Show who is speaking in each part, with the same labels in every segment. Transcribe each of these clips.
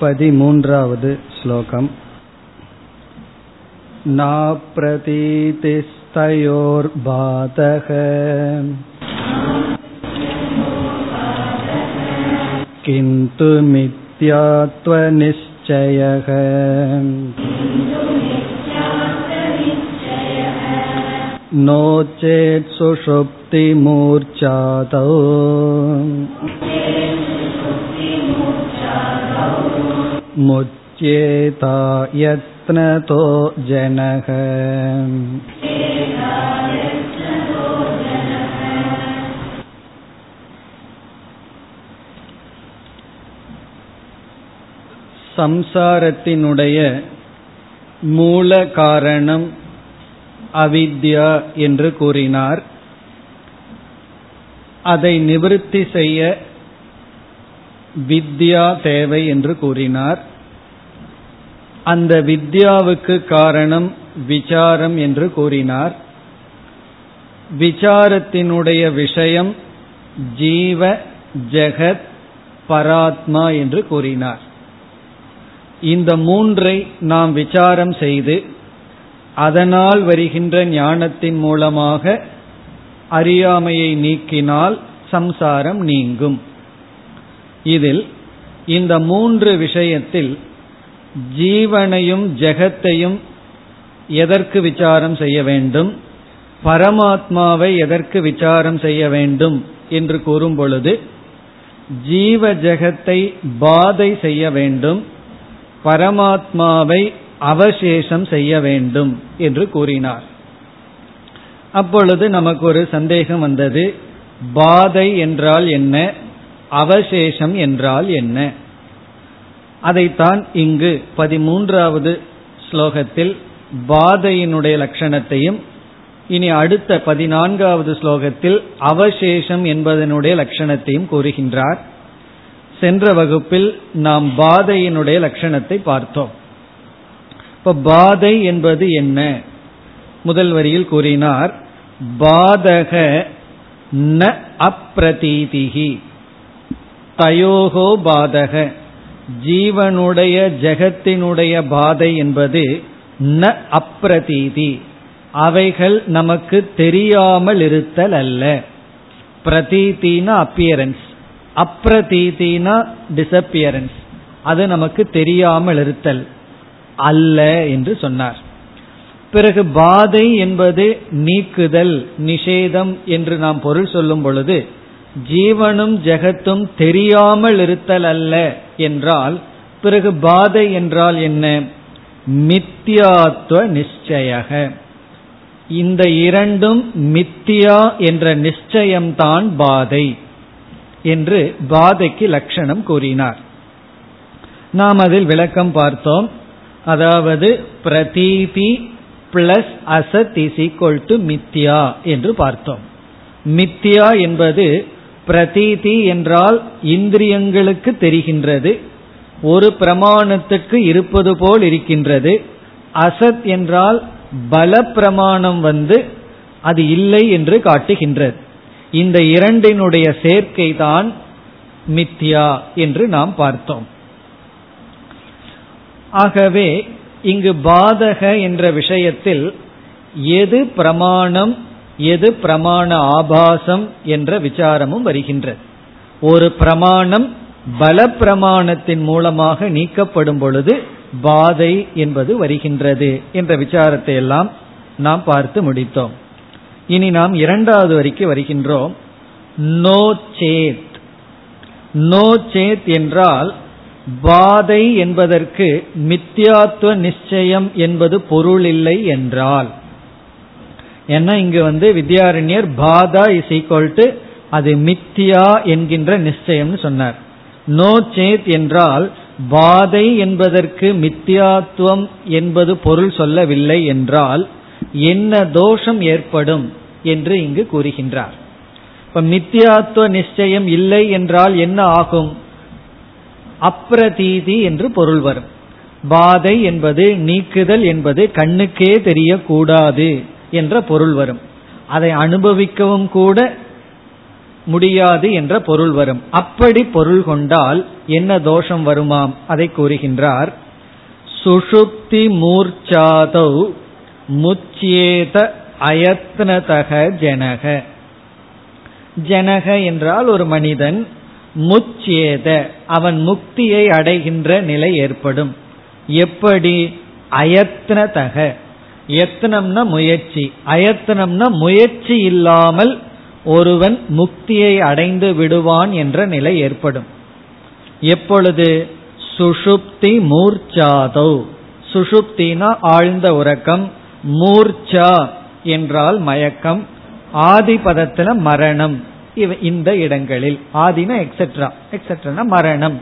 Speaker 1: पदिमून्रावद् श्लोकम् नाप्रतीतिस्तयोर्बाधः किन्तु मिथ्यात्वनिश्चयः नो चेत् सुषुप्तिमूर्च्छातौ मुच्येता यत्नतो जनः சம்சாரத்தினுடைய மூல காரணம் அவித்யா என்று கூறினார் அதை நிவிருத்தி செய்ய வித்யா தேவை என்று கூறினார். அந்த வித்யாவுக்கு காரணம் விசாரம் என்று கூறினார். விசாரத்தினுடைய விஷயம் ஜீவ ஜெகத் பராத்மா என்று கூறினார். இந்த மூன்றை நாம் விசாரம் செய்து அதனால் வருகின்ற ஞானத்தின் மூலமாக அறியாமையை நீக்கினால் சம்சாரம் நீங்கும். இதில் இந்த மூன்று விஷயத்தில் ஜீவனையும் ஜெகத்தையும் எதற்கு விசாரம் செய்ய வேண்டும்? பரமாத்மாவை எதற்கு விசாரம் செய்ய வேண்டும் என்று கூறும் பொழுது ஜீவ ஜெகத்தை பாதை செய்ய வேண்டும் பரமாத்மாவை அவசேஷம் செய்ய வேண்டும் என்று கூறினார். அப்பொழுது நமக்கு ஒரு சந்தேகம் வந்தது பாதை என்றால் என்ன? அவசேஷம் என்றால் என்ன? அதைத்தான் இங்கு பதிமூன்றாவது ஸ்லோகத்தில் பாதையினுடைய லட்சணத்தையும் இனி அடுத்த பதினான்காவது ஸ்லோகத்தில் அவசேஷம் என்பதனுடைய லட்சணத்தையும் கூறுகின்றார். சென்ற வகுப்பில் நாம் பாதையினுடைய லட்சணத்தை பார்த்தோம். இப்ப பாதை என்பது என்ன? முதல் வரியில் கூறினார் பாதக ந அப்பிரதீதிகி தயோகோ பாதக. ஜீவனுடைய ஜெகத்தினுடைய பாதை என்பது ந அப்பிரதீதி அவைகள் நமக்கு தெரியாமல் இருத்தல் அல்ல. பிரதீத்தினா அப்பியரன்ஸ் அப்பிரதீத்தினா டிசப்பியரன்ஸ் அது நமக்கு தெரியாமல் இருத்தல் அல்ல என்று சொன்னார். பிறகு பாதை என்பது நீக்குதல் நிஷேதம் என்று நாம் பொருள் சொல்லும் பொழுது ஜீவனும் ஜெகத்தும் தெரியாமல் இருத்தல் அல்ல என்றால் பிறகு பாதை என்றால் என்ன? மித்தியாத்துவ நிச்சயக. இந்த இரண்டும் மித்தியா என்ற நிச்சயம்தான் பாதை என்று பாதைக்கு லட்சணம் கூறினார். நாம் அதில் விளக்கம் பார்த்தோம். அதாவது பிரதீதி பிளஸ் அசத் இஸ் ஈக்வல் டு மித்யா என்று பார்த்தோம். மித்யா என்பது பிரதீதி என்றால் இந்திரியங்களுக்கு தெரிகின்றது ஒரு பிரமாணத்துக்கு இருப்பது போல் இருக்கின்றது. அசத் என்றால் பல பிரமாணம் வந்து அது இல்லை என்று காட்டுகின்றது. இந்த இரண்டினுடைய சேர்க்கை தான் மித்யா என்று நாம் பார்த்தோம். ஆகவே இங்கு பாதக என்ற விஷயத்தில் எது பிரமாணம் எது பிரமாண ஆபாசம் என்ற விசாரமும் வருகின்றது ஒரு பிரமாணம் பல பிரமாணத்தின் மூலமாக நீக்கப்படும் பொழுது பாதை என்பது வருகின்றது என்ற விசாரத்தை எல்லாம் நாம் பார்த்து முடித்தோம். இனி நாம் இரண்டாவது வரைக்கு வருகின்றோம். நோ சேத். நோ சேத் என்றால் பாதை என்பதற்கு மித்யாத்துவ நிச்சயம் என்பது பொருள் இல்லை என்றால். ஏன்னா இங்க வந்து வித்யாரண்யர் பாதா இஸ் ஈக்வல் டு அது மித்தியா என்கின்ற நிச்சயம்னு சொன்னார். நோ சேத் என்றால் பாதை என்பதற்கு மித்தியாத்துவம் என்பது பொருள் சொல்லவில்லை என்றால் என்ன தோஷம் ஏற்படும் என்று இங்கு கூறுகின்றார். இப்ப மித்தியாத்துவ நிச்சயம் இல்லை என்றால் என்ன ஆகும்? அப்ரதீதி என்று பொருள் வரும். பாதை என்பது நீக்குதல் என்பது கண்ணுக்கே தெரியக்கூடாது. என்ற பொருள் வரும். அதை அனுபவிக்கவும் கூட முடியாது என்ற பொருள் வரும். அப்படி பொருள் கொண்டால் என்ன தோஷம் வருமாம்? அதை கூறுகின்றார். சுஷுப்தி மூர்ச்சாதௌ முச்சேத அயத்னதக ஜனக. ஜனக என்றால் ஒரு மனிதன் முச்சேத அவன் முக்தியை அடைகின்ற நிலை ஏற்படும். எப்படி? அயத்னதக. எத்தனம்னா முயற்சி. அயத்தனம்னா முயற்சி இல்லாமல் ஒருவன் முக்தியை அடைந்து விடுவான் என்ற நிலை ஏற்படும். எப்பொழுது? சுஷுப்தி மூர்ச்சாதோ. சுஷுப்தினா ஆழ்ந்த உறக்கம். மூர்ச்சா என்றால் மயக்கம். ஆதிபதத்துல மரணம். இந்த இடங்களில். ஆதினா எக்ஸெட்ரா எக்ஸெட்ரா மரணம்.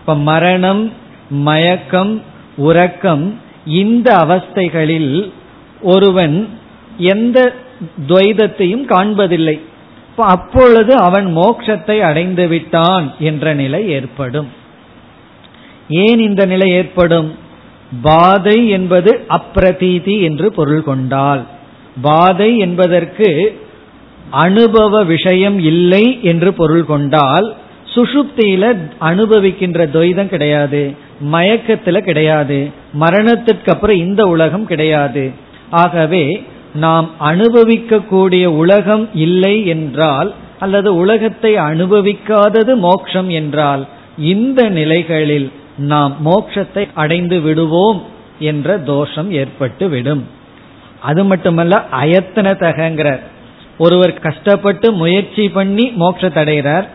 Speaker 1: இப்ப மரணம் மயக்கம் உறக்கம் இந்த அவஸ்தைகளில் ஒருவன் எந்த துவைதத்தையும் காண்பதில்லை. அப்பொழுது அவன் மோட்சத்தை அடைந்து விட்டான் என்ற நிலை ஏற்படும். ஏன் இந்த நிலை ஏற்படும்? பாதை என்பது அப்பிரதீதி என்று பொருள் கொண்டால். பாதை என்பதற்கு அனுபவ விஷயம் இல்லை என்று பொருள் கொண்டால் சுஷுப்தியில அனுபவிக்கின்ற துவைதம் கிடையாது மயக்கத்துல கிடையாது மரணத்திற்கு அப்புறம் இந்த உலகம் கிடையாது. ஆகவே நாம் அனுபவிக்கக்கூடிய உலகம் இல்லை என்றால் அல்லது உலகத்தை அனுபவிக்காதது மோட்சம் என்றால் இந்த நிலைகளில் நாம் மோட்சத்தை அடைந்து விடுவோம் என்ற தோஷம் ஏற்பட்டு விடும் அது மட்டுமல்ல அயத்தன தகங்கிறார் ஒருவர் கஷ்டப்பட்டு முயற்சி பண்ணி மோட்சத்தடைகிறார்.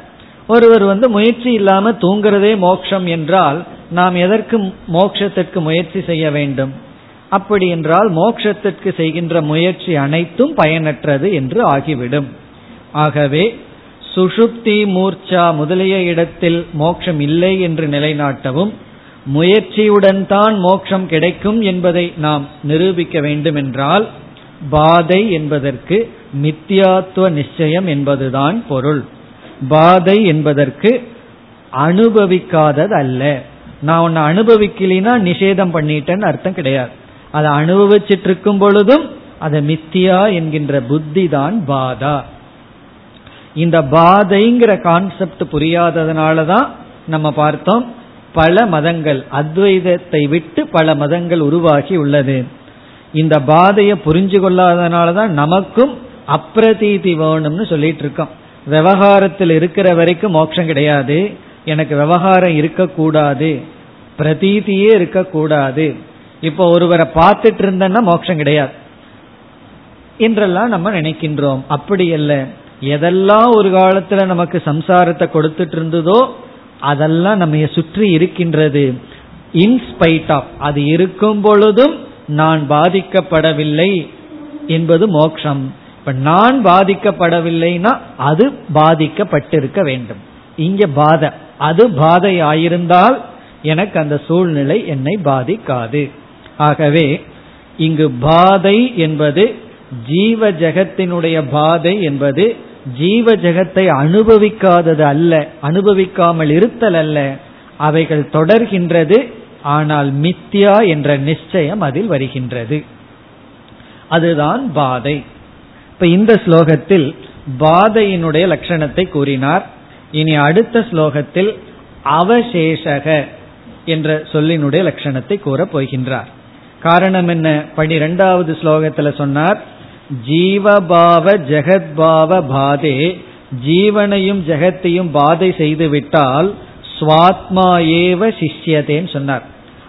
Speaker 1: ஒருவர் வந்து முயற்சி இல்லாம தூங்குறதே மோட்சம் என்றால் நாம் எதற்கு மோட்சத்திற்கு முயற்சி செய்ய வேண்டும்? அப்படி என்றால் மோட்சத்திற்கு செய்கின்ற முயற்சி அனைத்தும் பயனற்றது என்று ஆகிவிடும். ஆகவே சுஷுப்தி மூர்ச்சா முதலிய இடத்தில் மோட்சம் இல்லை என்று நிலைநாட்டவும் முயற்சியுடன் தான் மோட்சம் கிடைக்கும் என்பதை நாம் நிரூபிக்க வேண்டுமென்றால் பாதை என்பதற்கு மித்தியாத்துவ நிச்சயம் என்பதுதான் பொருள். பாதை என்பதற்கு அனுபவிக்காதது அல்ல நான் உன்னை அனுபவிக்கலினா நிஷேதம் பண்ணிட்டேன்னு அர்த்தம் கிடையாது. அதை அனுபவிச்சிட்டு இருக்கும் பொழுதும் அதை மித்தியா என்கின்ற புத்தி தான் பாதா. இந்த பாதைங்கிற கான்செப்ட் புரியாததுனாலதான் நம்ம பார்த்தோம் பல மதங்கள் அத்வைதத்தை விட்டு பல மதங்கள் உருவாகி உள்ளது. இந்த பாதையை புரிஞ்சு கொள்ளாதனாலதான் நமக்கும் அப்பிரதீதி வேணும்னு சொல்லிட்டு இருக்கோம் விவகாரத்தில் இருக்கிற வரைக்கும் மோட்சம் கிடையாது. எனக்கு விவகாரம் இருக்கக்கூடாது. பிரதீதியே இருக்கக்கூடாது. இப்போ ஒருவரை பார்த்துட்டு இருந்தேன்னா மோட்சம் கிடையாது. என்றெல்லாம் நம்ம நினைக்கின்றோம். அப்படி அல்ல. எதெல்லாம் ஒரு காலத்துல நமக்கு சம்சாரத்தை கொடுத்துட்டு இருந்ததோ அதெல்லாம் நம்ம சுற்றி இருக்கின்றது. இன்ஸ்பைட் ஆஃப் அது இருக்கும் பொழுதும் நான் பாதிக்கப்படவில்லை என்பது மோக்ஷம் இப்ப நான் பாதிக்கப்படவில்லைன்னா அது பாதிக்கப்பட்டிருக்க வேண்டும். இங்க பாதை. அது பாதை ஆயிருந்தால் எனக்கு அந்த சூழ்நிலை என்னை பாதிக்காது. ஆகவே இங்கு பாதை என்பது ஜீவ ஜெகத்தினுடைய பாதை என்பது ஜீவ ஜெகத்தை அனுபவிக்காதது அல்ல அனுபவிக்காமல் இருத்தல் அல்ல. அவைகள் தொடர்கின்றது ஆனால் மித்யா என்ற நிச்சயம் அதில் வருகின்றது. அதுதான் பாதை. இப்ப இந்த ஸ்லோகத்தில் பாதையினுடைய லட்சணத்தை கூறினார். இனி அடுத்த ஸ்லோகத்தில் அவசேஷக என்ற சொல்லினுடைய லட்சணத்தை கூறப் போகின்றார். காரணம் என்ன பனிரெண்டாவது ஸ்லோகத்துல சொன்னார் ஜீவபாவ ஜெகத்பாவ பாதே ஜீவனையும் ஜெகத்தையும் பாதை செய்து விட்டால் சுவாத்மா ஏவ சிஷ்யதேன்னு சொன்னார்.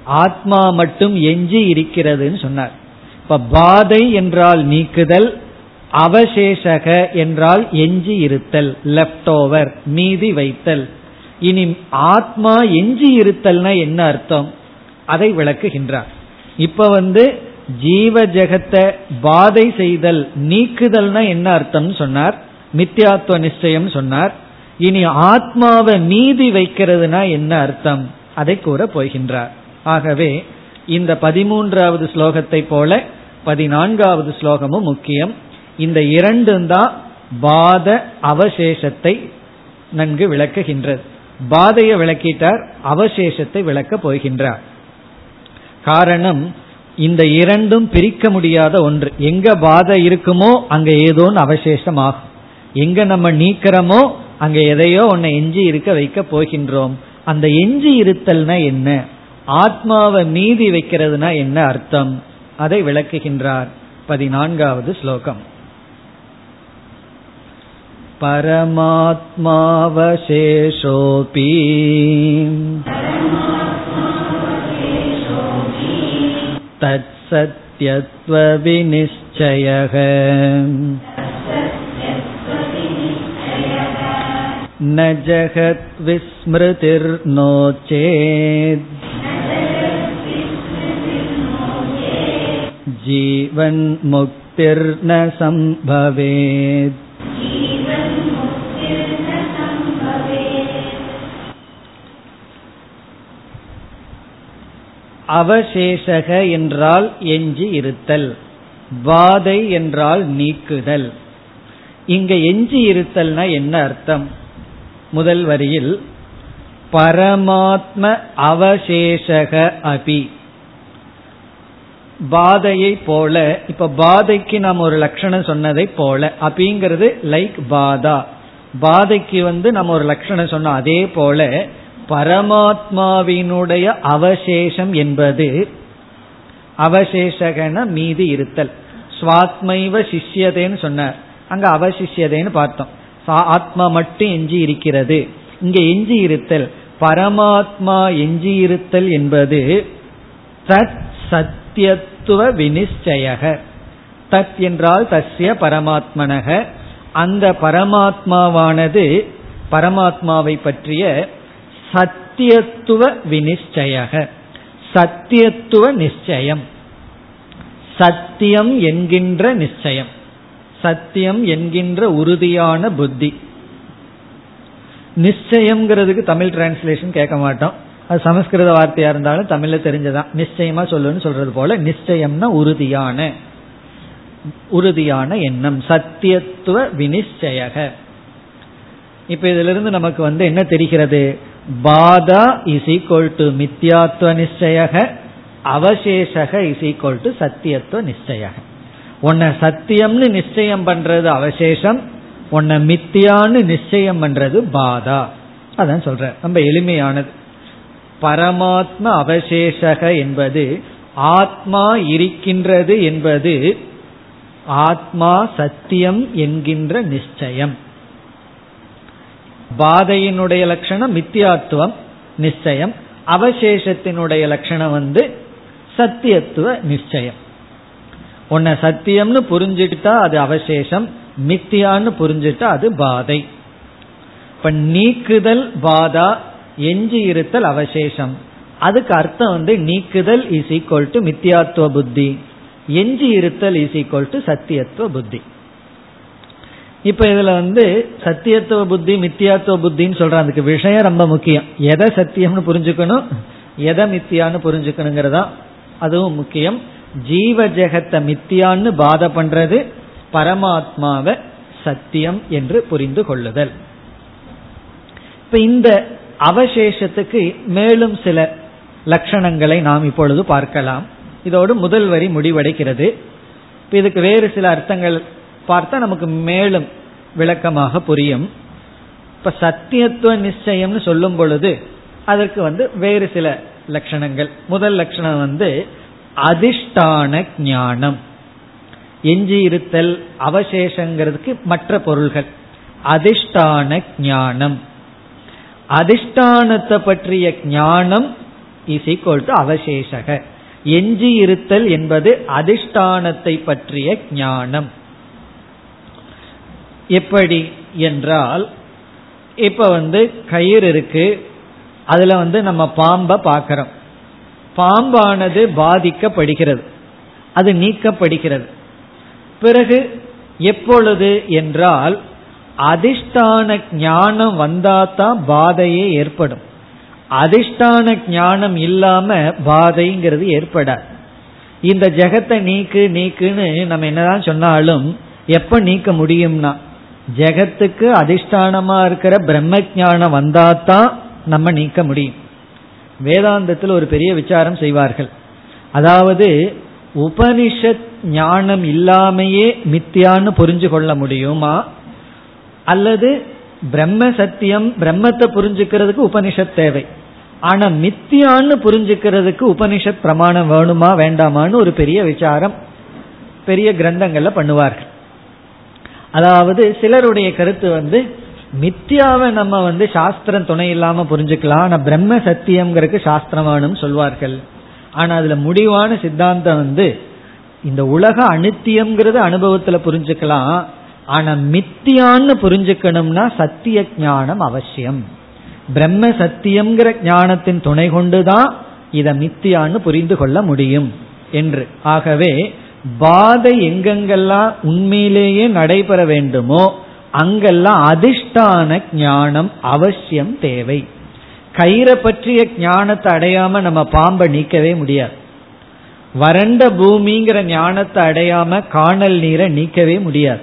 Speaker 1: ஆத்மா மட்டும் எஞ்சி இருக்கிறதுன்னு சொன்னார். இப்ப பாதை என்றால் நீக்குதல் அவசேஷக என்றால் எஞ்சி இருத்தல் லெப்ட் ஓவர் மீதி வைத்தல். இனி ஆத்மா எஞ்சி இருத்தல்னா என்ன அர்த்தம்? அதை விளக்குகின்றார். இப்ப வந்து ஜீவ ஜெகத்தை பாதை செய்தல் நீக்குதல்னா என்ன அர்த்தம் சொன்னார்? மித்யாத்துவ நிச்சயம் சொன்னார். இனி ஆத்மாவை நீதி வைக்கிறதுனா என்ன அர்த்தம்? அதை கூற போகின்றார். ஆகவே இந்த பதிமூன்றாவது ஸ்லோகத்தை போல பதினான்காவது ஸ்லோகமும் முக்கியம். இந்த இரண்டும் தான் பாத அவசேஷத்தை நன்கு விளக்குகின்றது. பாதையை விளக்கிட்டார் அவசேஷத்தை விளக்கப் போகின்றார். காரணம் இந்த இரண்டும் பிரிக்க முடியாத ஒன்று. எங்க பாதை இருக்குமோ அங்க ஏதோன்னு அவசேஷம் ஆகும் எங்க நம்ம நீக்கிறோமோ அங்க எதையோ ஒன்ன எஞ்சி இருக்க வைக்க போகின்றோம். அந்த எஞ்சி இருத்தல்னா என்ன? ஆத்மாவை மீதி வைக்கிறதுனா என்ன அர்த்தம்? அதை விளக்குகின்றார் பதினான்காவது ஸ்லோகம். परमात्मावशेषोऽपि तत्सत्यत्वविनिश्चयः न जगद्विस्मृतिर्नो चेत् जीवन्मुक्तिर्न सम्भवेत् அவசேஷக என்றால் எஞ்சி இருத்தல் வாதை என்றால் நீக்குதல். இங்க எஞ்சி இருத்தல்னா என்ன அர்த்தம்? முதல் வரியில் பரமாத்ம அவசேஷக அபி. பாதையை போல இப்ப பாதைக்கு நாம் ஒரு லட்சணம் சொன்னதை போல அப்படிங்கிறது லைக் பாதா பாதைக்கு வந்து நம்ம ஒரு லட்சணம் சொன்னோம் அதே போல பரமாத்மாவினுடைய அவசேஷம் என்பது அவசேஷகன மீதி இருத்தல். சுவாத்மைவ சிஷ்யதேன்னு சொன்னார். அங்க அவசிஷ்யதேன்னு பார்த்தோம். ஆத்மா மட்டும் எஞ்சி இருக்கிறது. இங்க எஞ்சி இருத்தல். பரமாத்மா எஞ்சி இருத்தல் என்பது தத் சத்தியத்துவ வினிச்சயக. தத் என்றால் தஸ்ய பரமாத்மனக. அந்த பரமாத்மாவானது பரமாத்மாவை பற்றிய சத்தியத்துவ வினிச்சய சத்தியத்துவ நிச்சயம். சத்தியம் என்கின்ற நிச்சயம். சத்தியம் என்கின்ற உறுதியான புத்தி. நிச்சயம்ங்கிறதுக்கு தமிழ் டிரான்ஸ்லேஷன் கேட்க மாட்டோம். அது சமஸ்கிருத வார்த்தையா இருந்தாலும் தமிழ்ல தெரிஞ்சதான் நிச்சயமா சொல்லுன்னு சொல்றது போல நிச்சயம்னா உறுதியான. உறுதியான எண்ணம். சத்தியத்துவ வினிச்சய இப்ப இதுல இருந்து நமக்கு வந்து என்ன தெரிகிறது? பாதா இஸ் ஈக்வல் டு மித்யாத்வ நிச்சயக அவசேஷக இஸ் ஈக்வல் டு சத்தியத்துவ நிச்சயக. உன்னை சத்தியம்னு நிச்சயம் பண்றது அவசேஷம் உன்னை மித்தியான்னு நிச்சயம் பண்றது பாதா. அதான் சொல்ற ரொம்ப எளிமையானது. பரமாத்ம அவசேஷக என்பது ஆத்மா இருக்கின்றது என்பது ஆத்மா சத்தியம் என்கின்ற நிச்சயம். பாதையினுடைய லட்சணம் மித்தியாத்துவம் நிச்சயம். அவசேஷத்தினுடைய லட்சணம் வந்து சத்தியத்துவ நிச்சயம். உன்னை சத்தியம்னு புரிஞ்சுட்டா அது அவசேஷம் மித்தியான்னு புரிஞ்சுட்டா அது பாதை. இப்ப நீக்குதல் பாதா எஞ்சி இருத்தல் அவசேஷம். அதுக்கு அர்த்தம் வந்து நீக்குதல் இஸ் ஈக்வல் டு மித்தியாத்துவ புத்தி எஞ்சி இருத்தல் இஸ் ஈக்வல் டு சத்தியத்துவ புத்தி. இப்ப இதுல வந்து சத்தியத்துவ புத்தி மித்தியாத்துவ புத்தின்னு சொல்ற அதுக்கு விஷயம் ரொம்ப முக்கியம். எதை சத்தியம்னு புரிஞ்சுக்கணும் எதை மித்தியான்னு புரிஞ்சுக்கணுங்கிறதா அதுவும் முக்கியம். ஜீவ ஜெகத்தை மித்தியான்னு பாத பண்றது பரமாத்மாவை சத்தியம் என்று புரிந்து கொள்ளுதல். இப்ப இந்த அவசேஷத்துக்கு மேலும் சில லட்சணங்களை நாம் இப்பொழுது பார்க்கலாம். இதோடு முதல் வரி முடிவடைகிறது. இதுக்கு வேறு சில அர்த்தங்கள் பார்த்தா நமக்கு மேலும் விளக்கமாக புரியும். இப்ப சத்தியத்துவ நிச்சயம்னு சொல்லும் பொழுது அதற்கு வந்து வேறு சில லட்சணங்கள். முதல் லட்சணம் வந்து அதிஷ்டான ஞானம். எஞ்சி இருத்தல் அவசேஷங்கிறதுக்கு மற்ற பொருள்கள். அதிஷ்டான ஞானம். அதிஷ்டானத்தை பற்றிய ஞானம் இஸ் ஈக்வல் டு அவசேஷக. எஞ்சி இருத்தல் என்பது அதிஷ்டானத்தை பற்றிய ஞானம். எப்படி என்றால் இப்ப வந்து கயிறு இருக்கு அதுல வந்து நம்ம பாம்பை பார்க்கிறோம் பாம்பானது பாதிக்கப்படுகிறது. அது நீக்கப்படுகிறது. பிறகு எப்பொழுது என்றால் அதிஷ்டான ஞானம் வந்தாதான் பாதையே ஏற்படும். அதிஷ்டான ஞானம் இல்லாம பாதைங்கிறது ஏற்படாது. இந்த ஜெகத்தை நீக்கு நீக்குன்னு நம்ம என்னதான் சொன்னாலும் எப்ப நீக்க முடியும்னா ஜெகத்துக்கு அதிஷ்டானமா இருக்கிற பிரம்ம ஜானம் வந்தாதான் நம்ம நீக்க முடியும். வேதாந்தத்தில் ஒரு பெரிய விசாரம் செய்வார்கள். அதாவது உபனிஷத் ஞானம் இல்லாமையே மித்தியான்னு புரிஞ்சு கொள்ள முடியுமா? அல்லது பிரம்ம சத்தியம் பிரம்மத்தை புரிஞ்சுக்கிறதுக்கு உபனிஷத் தேவை. ஆனா மித்தியான்னு புரிஞ்சுக்கிறதுக்கு உபனிஷத் பிரமாணம் வேணுமா வேண்டாமான்னு ஒரு பெரிய விசாரம் பெரிய கிரந்தங்கள்ல பண்ணுவார்கள். அதாவது சிலருடைய கருத்து வந்து மித்தியாவை நம்ம வந்து சாஸ்திரம் துணை இல்லாம புரிஞ்சுக்கலாம் ஆனா பிரம்ம சத்தியம்ங்கிறதுக்கு சாஸ்திரம் சொல்வார்கள். ஆனா அதுல முடிவான சித்தாந்தம் வந்து இந்த உலக அனித்தியம்ங்கிறது அனுபவத்துல புரிஞ்சுக்கலாம் ஆனா மித்தியான்னு புரிஞ்சுக்கணும்னா சத்திய ஞானம் அவசியம். பிரம்ம சத்தியம்ங்கிற ஞானத்தின் துணை கொண்டுதான் இதை மித்தியான்னு புரிந்து கொள்ள முடியும் என்று. ஆகவே பாதை எங்கெங்கெல்லாம் உண்மையிலேயே நடைபெற வேண்டுமோ அங்கெல்லாம் அதிஷ்டான ஞானம் அவசியம் தேவை. கயிறை பற்றிய ஞானத்தை அடையாம நம்ம பாம்பை நீக்கவே முடியாது. வறண்ட பூமிங்கிற ஞானத்தை அடையாம காணல் நீரை நீக்கவே முடியாது.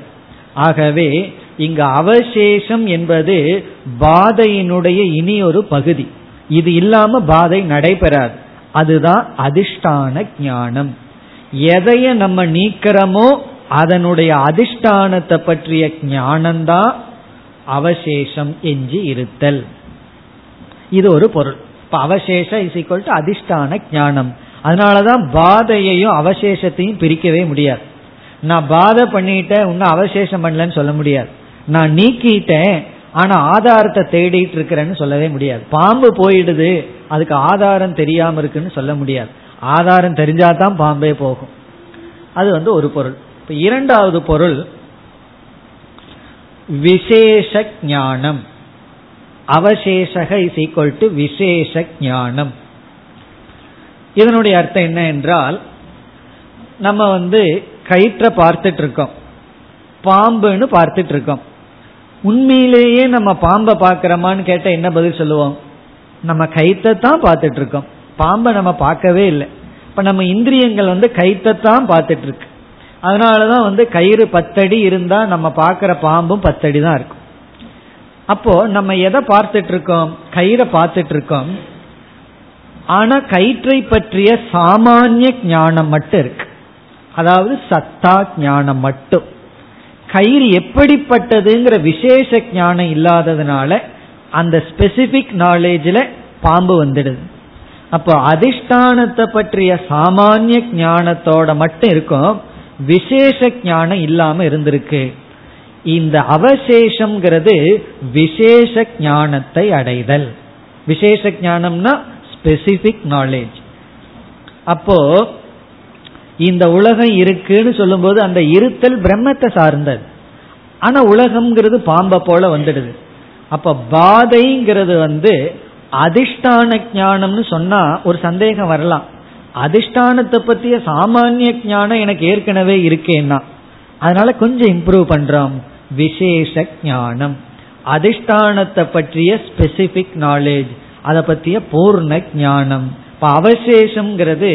Speaker 1: ஆகவே இங்கு அவசேஷம் என்பது பாதையினுடைய இனி ஒரு பகுதி. இது இல்லாம பாதை நடைபெறாது. அதுதான் அதிஷ்டான ஞானம். எதைய நம்ம நீக்கிறோமோ அதனுடைய அதிஷ்டானத்தை பற்றிய ஞானம்தான் அவசேஷம் எஞ்சி இருத்தல். இது ஒரு பொருள். இப்ப அவசேஷ இஸ் டு அதிஷ்டான ஞானம். அதனாலதான் பாதையையும் அவசேஷத்தையும் பிரிக்கவே முடியாது. நான் பாதை பண்ணிட்டேன் இன்னும் அவசேஷம் பண்ணலன்னு சொல்ல முடியாது. நான் நீக்கிட்டேன் ஆனா ஆதாரத்தை தேடிட்டு இருக்கிறேன்னு சொல்லவே முடியாது. பாம்பு போயிடுது அதுக்கு ஆதாரம் தெரியாம இருக்குன்னு சொல்ல முடியாது. ஆதாரம் தெரிஞ்சாதான் பாம்பே போகும். அது வந்து ஒரு பொருள். இப்ப இரண்டாவது பொருள் விசேஷ ஞானம் அவசேஷக இஸ் ஈக்வல் டு விசேஷ ஞானம் இதனுடைய அர்த்தம் என்ன என்றால் நம்ம வந்து கயிற்ற பார்த்துட்டு இருக்கோம் பாம்புன்னு பார்த்துட்டு இருக்கோம் உண்மையிலேயே நம்ம பாம்பை பார்க்கிறோமான்னு கேட்டால் என்ன பதில் சொல்லுவோம்? நம்ம கயிற்றை தான் பார்த்துட்டு இருக்கோம் பாம்பை நம்ம பார்க்கவே இல்லை. இப்ப நம்ம இந்திரியங்கள் வந்து கைத்தத்தான் பார்த்துட்டு இருக்கு அதனாலதான் வந்து கயிறு பத்தடி இருந்தா நம்ம பார்க்கிற பாம்பும் பத்தடி தான் இருக்கும். அப்போ நம்ம எதை பார்த்துட்டு இருக்கோம் கயிறை பார்த்துட்டு இருக்கோம் ஆனா கயிற்றை பற்றிய சாமானிய ஞானம் மட்டும் இருக்கு. அதாவது சத்தா ஞானம் மட்டும். கயிறு எப்படிப்பட்டதுங்கிற விசேஷ ஞானம் இல்லாததுனால அந்த ஸ்பெசிபிக் நாலேஜில் பாம்பு வந்துடுது. அப்போ அதிஷ்டானத்தை பற்றிய சாமானிய ஞானத்தோட மட்டும் இருக்கும் விசேஷ ஞானம் இல்லாம இருந்திருக்கு. இந்த அவசேஷம்ங்கிறது விசேஷ ஞானத்தை அடைதல். விசேஷ ஞானம்னா ஸ்பெசிபிக் நாலேஜ் அப்போ இந்த உலகம் இருக்குன்னு சொல்லும்போது அந்த இருத்தல் பிரம்மத்தை சார்ந்தது. ஆனா உலகம்ங்கிறது பாம்பை போல வந்துடுது. அப்ப பாதைங்கிறது வந்து அதிஷ்டான ஞானம்னு சொன்னா ஒரு சந்தேகம் வரலாம். அதிஷ்டானத்தை பத்திய சாமானிய ஞானம் எனக்கு ஏற்கனவே இருக்கேன்னா அதனால கொஞ்சம் இம்ப்ரூவ் பண்றோம். விசேஷ ஞானம். அதிஷ்டானத்தை பற்றிய ஸ்பெசிபிக் நாலேஜ் அதை பற்றிய பூர்ண ஞானம். இப்ப அவசேஷம்ங்கிறது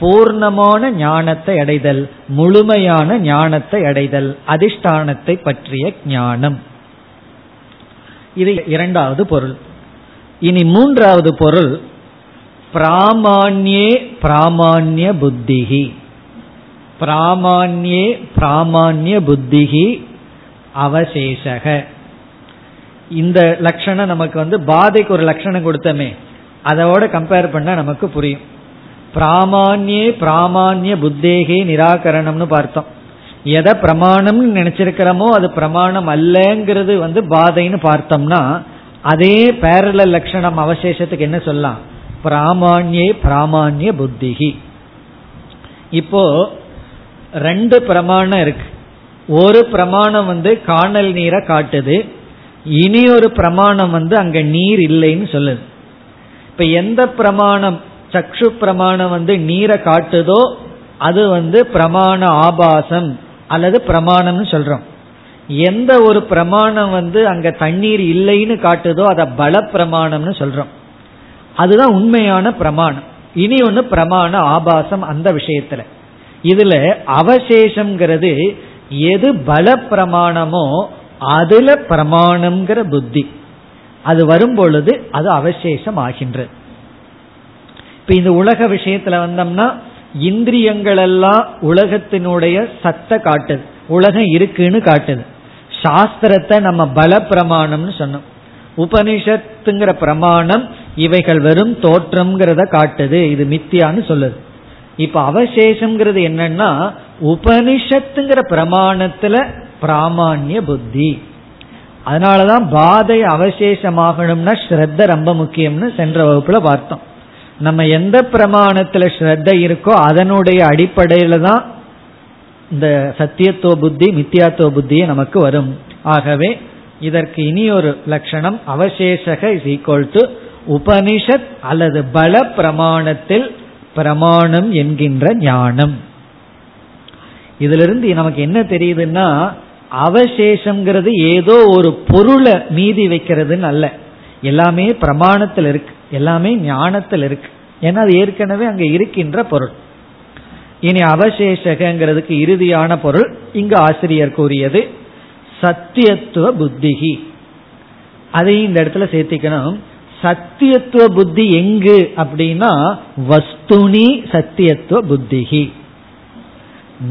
Speaker 1: பூர்ணமான ஞானத்தை அடைதல் முழுமையான ஞானத்தை அடைதல் அதிஷ்டானத்தை பற்றிய ஞானம். இது இரண்டாவது பொருள். இனி மூன்றாவது பொருள் பிராமான்யே பிராமான்ய புத்திகி பிராமான்யே பிராமான்ய புத்திகி அவசேஷக. இந்த லட்சணம் நமக்கு வந்து பாதைக்கு ஒரு லட்சணம் கொடுத்தமே அதோட கம்பேர் பண்ணா நமக்கு புரியும். பிராமான்யே பிராமான்ய புத்தேகே நிராகரணம்னு பார்த்தோம். எதை பிரமாணம்னு நினைச்சிருக்கிறோமோ அது பிரமாணம் அல்லங்கிறது வந்து பாதைன்னு பார்த்தோம்னா அதே பேரல லட்சணம் அவசேஷத்துக்கு என்ன சொல்லலாம்? பிராமான்யே பிராமான்ய புத்திகி இப்போ ரெண்டு பிரமாணம் இருக்கு. ஒரு பிரமாணம் வந்து காணல் நீரை காட்டுது. இனி ஒரு பிரமாணம் வந்து அங்க நீர் இல்லைன்னு சொல்லுது. இப்ப எந்த பிரமாணம் சக்ஷு பிரமாணம் வந்து நீரை காட்டுதோ அது வந்து பிரமாண ஆபாசம் அல்லது பிரமாணம்னு சொல்றோம். எந்த ஒரு பிரமாணம் வந்து அங்க தண்ணீர் இல்லைன்னு காட்டுதோ அதை பல பிரமாணம்னு சொல்றோம். அதுதான் உண்மையான பிரமாணம். இனி ஒன்று பிரமாண ஆபாசம் அந்த விஷயத்துல. இதுல அவசேஷம்ங்கிறது எது பல பிரமாணமோ அதுல பிரமாணம்ங்கிற புத்தி. அது வரும் பொழுது அது அவசேஷம் ஆகின்றது இப்ப இந்த உலக விஷயத்துல வந்தோம்னா இந்திரியங்கள் எல்லாம் உலகத்தினுடைய சத்த காட்டுது. உலகம் இருக்குன்னு காட்டுது. சாஸ்திரத்தை நம்ம பல பிரமாணம்னு சொன்னோம். உபனிஷத்துங்கிற பிரமாணம் இவைகள் வெறும் தோற்றம்ங்கிறத காட்டுது. இது மித்தியான்னு சொல்லுது. இப்ப அவசேஷம்ங்கிறது என்னன்னா உபனிஷத்துங்கிற பிரமாணத்துல பிராமான்ய புத்தி. அதனாலதான் பாதை அவசேஷமாகணும்னா ஸ்ரத்த ரொம்ப முக்கியம்னு சென்ற வகுப்புல பார்த்தோம். நம்ம எந்த பிரமாணத்துல ஸ்ரத்த இருக்கோ அதனுடைய அடிப்படையில தான் இந்த சத்தியத்துவ புத்தி மித்தியாத்துவ புத்தியே நமக்கு வரும். ஆகவே இதற்கு இனி ஒரு லட்சணம் அவசேஷக இஸ் ஈக்வல் டு உபனிஷத் அல்லது பல பிரமாணத்தில் பிரமாணம் என்கின்ற ஞானம். இதிலிருந்து நமக்கு என்ன தெரியுதுன்னா அவசேஷங்கிறது ஏதோ ஒரு பொருளை மீதி வைக்கிறதுன்னு அல்ல. எல்லாமே பிரமாணத்தில் இருக்கு. எல்லாமே ஞானத்தில் இருக்கு. ஏன்னா அது ஏற்கனவே அங்கே இருக்கின்ற பொருள். இனி அவசேஷகங்கிறதுக்கு இறுதியான பொருள் இங்கு ஆசிரியர் கூறியது சத்தியத்துவ புத்திகி அதையும் இந்த இடத்துல சேர்த்திக்கணும். சத்தியத்துவ புத்தி எங்கு அப்படின்னா வஸ்துனி சத்தியத்துவ புத்திகி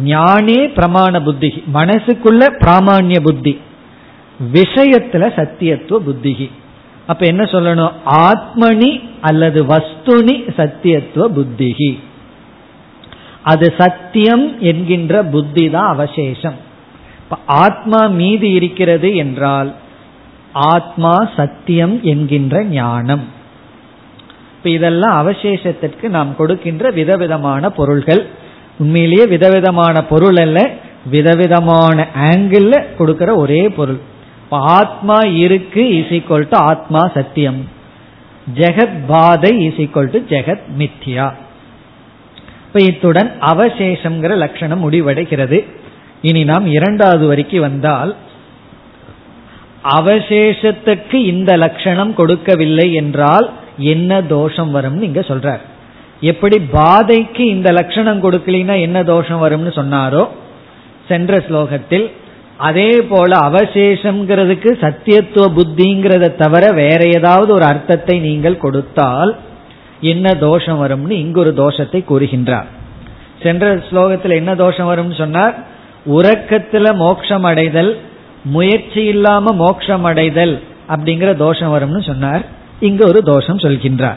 Speaker 1: ஞானே பிரமாண புத்தி மனசுக்குள்ள பிராமான்ய புத்தி. விஷயத்துல சத்தியத்துவ புத்திகி அப்ப என்ன சொல்லணும்? ஆத்மனி அல்லது வஸ்துனி சத்தியத்துவ புத்திகி அது சத்தியம் என்கின்ற புத்தி தான் அவசேஷம் ஆத்மா மீதி இருக்கிறது என்றால் ஆத்மா சத்தியம் என்கின்ற ஞானம். இப்ப இதெல்லாம் அவசேஷத்திற்கு நாம் கொடுக்கின்ற விதவிதமான பொருள்கள். உண்மையிலேயே விதவிதமான பொருள் அல்ல விதவிதமான ஆங்கிள் கொடுக்கிற ஒரே பொருள். ஆத்மா இருக்கு இஸ் ஈக்வல் டு ஆத்மா சத்தியம். ஜெகத் பாதை இஸ் ஈக்வல் டு ஜெகத் மித்யா. இப்ப இத்துடன் அவசேஷம்ங்கிற லட்சணம் முடிவடைகிறது. இனி நாம் இரண்டாவது வரைக்கும் வந்தால் அவசேஷத்துக்கு இந்த லட்சணம் கொடுக்கவில்லை என்றால் என்ன தோஷம் வரும்னு இங்க சொல்றார். எப்படி பாதைக்கு இந்த லட்சணம் கொடுக்கலினா என்ன தோஷம் வரும்னு சொன்னாரோ சென்ற ஸ்லோகத்தில் அதே போல அவசேஷம்ங்கிறதுக்கு சத்தியத்துவ புத்திங்கிறத தவிர வேற ஏதாவது ஒரு அர்த்தத்தை நீங்கள் கொடுத்தால் என்ன தோஷம் வரும்னு இங்கு ஒரு தோஷத்தை கூறுகின்றார். சென்ற ஸ்லோகத்தில் என்ன தோஷம் வரும்னு சொன்னார்? உறக்கத்துல மோட்சம் அடைதல் முயற்சி இல்லாம மோட்சம் அடைதல் அப்படிங்கிற தோஷம் வரும்னு சொன்னார். இங்க ஒரு தோஷம் சொல்கின்றார்.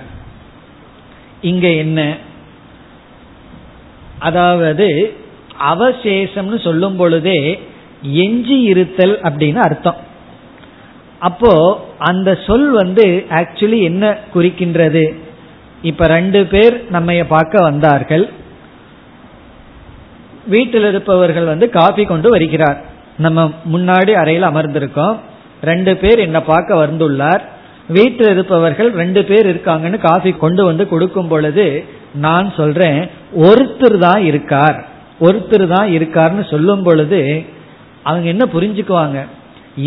Speaker 1: இங்க என்ன? அதாவது அவசேஷம்னு சொல்லும் பொழுதே எஞ்சி இருத்தல் அப்படின்னு அர்த்தம். அப்போ அந்த சொல் வந்து ஆக்சுவலி என்ன குறிக்கின்றது? இப்ப ரெண்டு பேர் நம்ம பார்க்க வந்தார்கள். வீட்டில் இருப்பவர்கள் வந்து காஃபி கொண்டு வருகிறார். நம்ம முன்னாடி அறையில் அமர்ந்திருக்கோம். ரெண்டு பேர் என்னை பார்க்க வந்துள்ளார். வீட்டில் இருப்பவர்கள் ரெண்டு பேர் இருக்காங்கன்னு காஃபி கொண்டு வந்து கொடுக்கும் பொழுது நான் சொல்றேன் ஒருத்தர் தான் இருக்கார். ஒருத்தர் தான் இருக்கார்னு சொல்லும் பொழுது அவங்க என்ன புரிஞ்சுக்குவாங்க?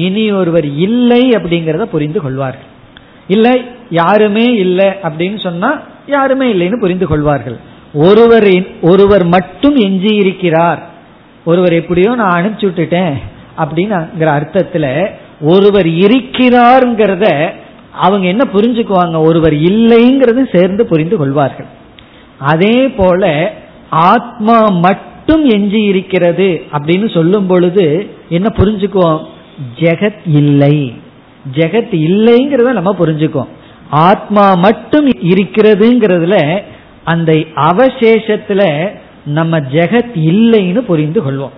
Speaker 1: இனி ஒருவர் இல்லை அப்படிங்கிறத புரிந்து கொள்வார்கள். இல்லை யாருமே இல்லை அப்படின்னு சொன்னா யாருமே இல்லைன்னு புரிந்து கொள்வார்கள். ஒருவர் ஒருவர் மட்டும் எஞ்சி இருக்கிறார். ஒருவர் எப்படியோ நான் அனுப்பிச்சு விட்டுட்டேன் அப்படிங்கிற அர்த்தத்துல ஒருவர் இருக்கிறார்ங்கிறத அவங்க என்ன புரிஞ்சுக்குவாங்க? ஒருவர் இல்லைங்கிறது சேர்ந்து புரிந்து கொள்வார்கள். அதே போல ஆத்மா மட்டும் எஞ்சி இருக்கிறது அப்படின்னு சொல்லும் பொழுது என்ன புரிஞ்சுக்குவோம்? ஜெகத் இல்லை. ஜெகத் இல்லைங்கிறத நம்ம புரிஞ்சுக்கோம். ஆத்மா மட்டும் இருக்கிறதுங்கிறதுல அந்த அவசேஷத்துல நம்ம ஜெகத் இல்லைன்னு புரிந்து கொள்வோம்.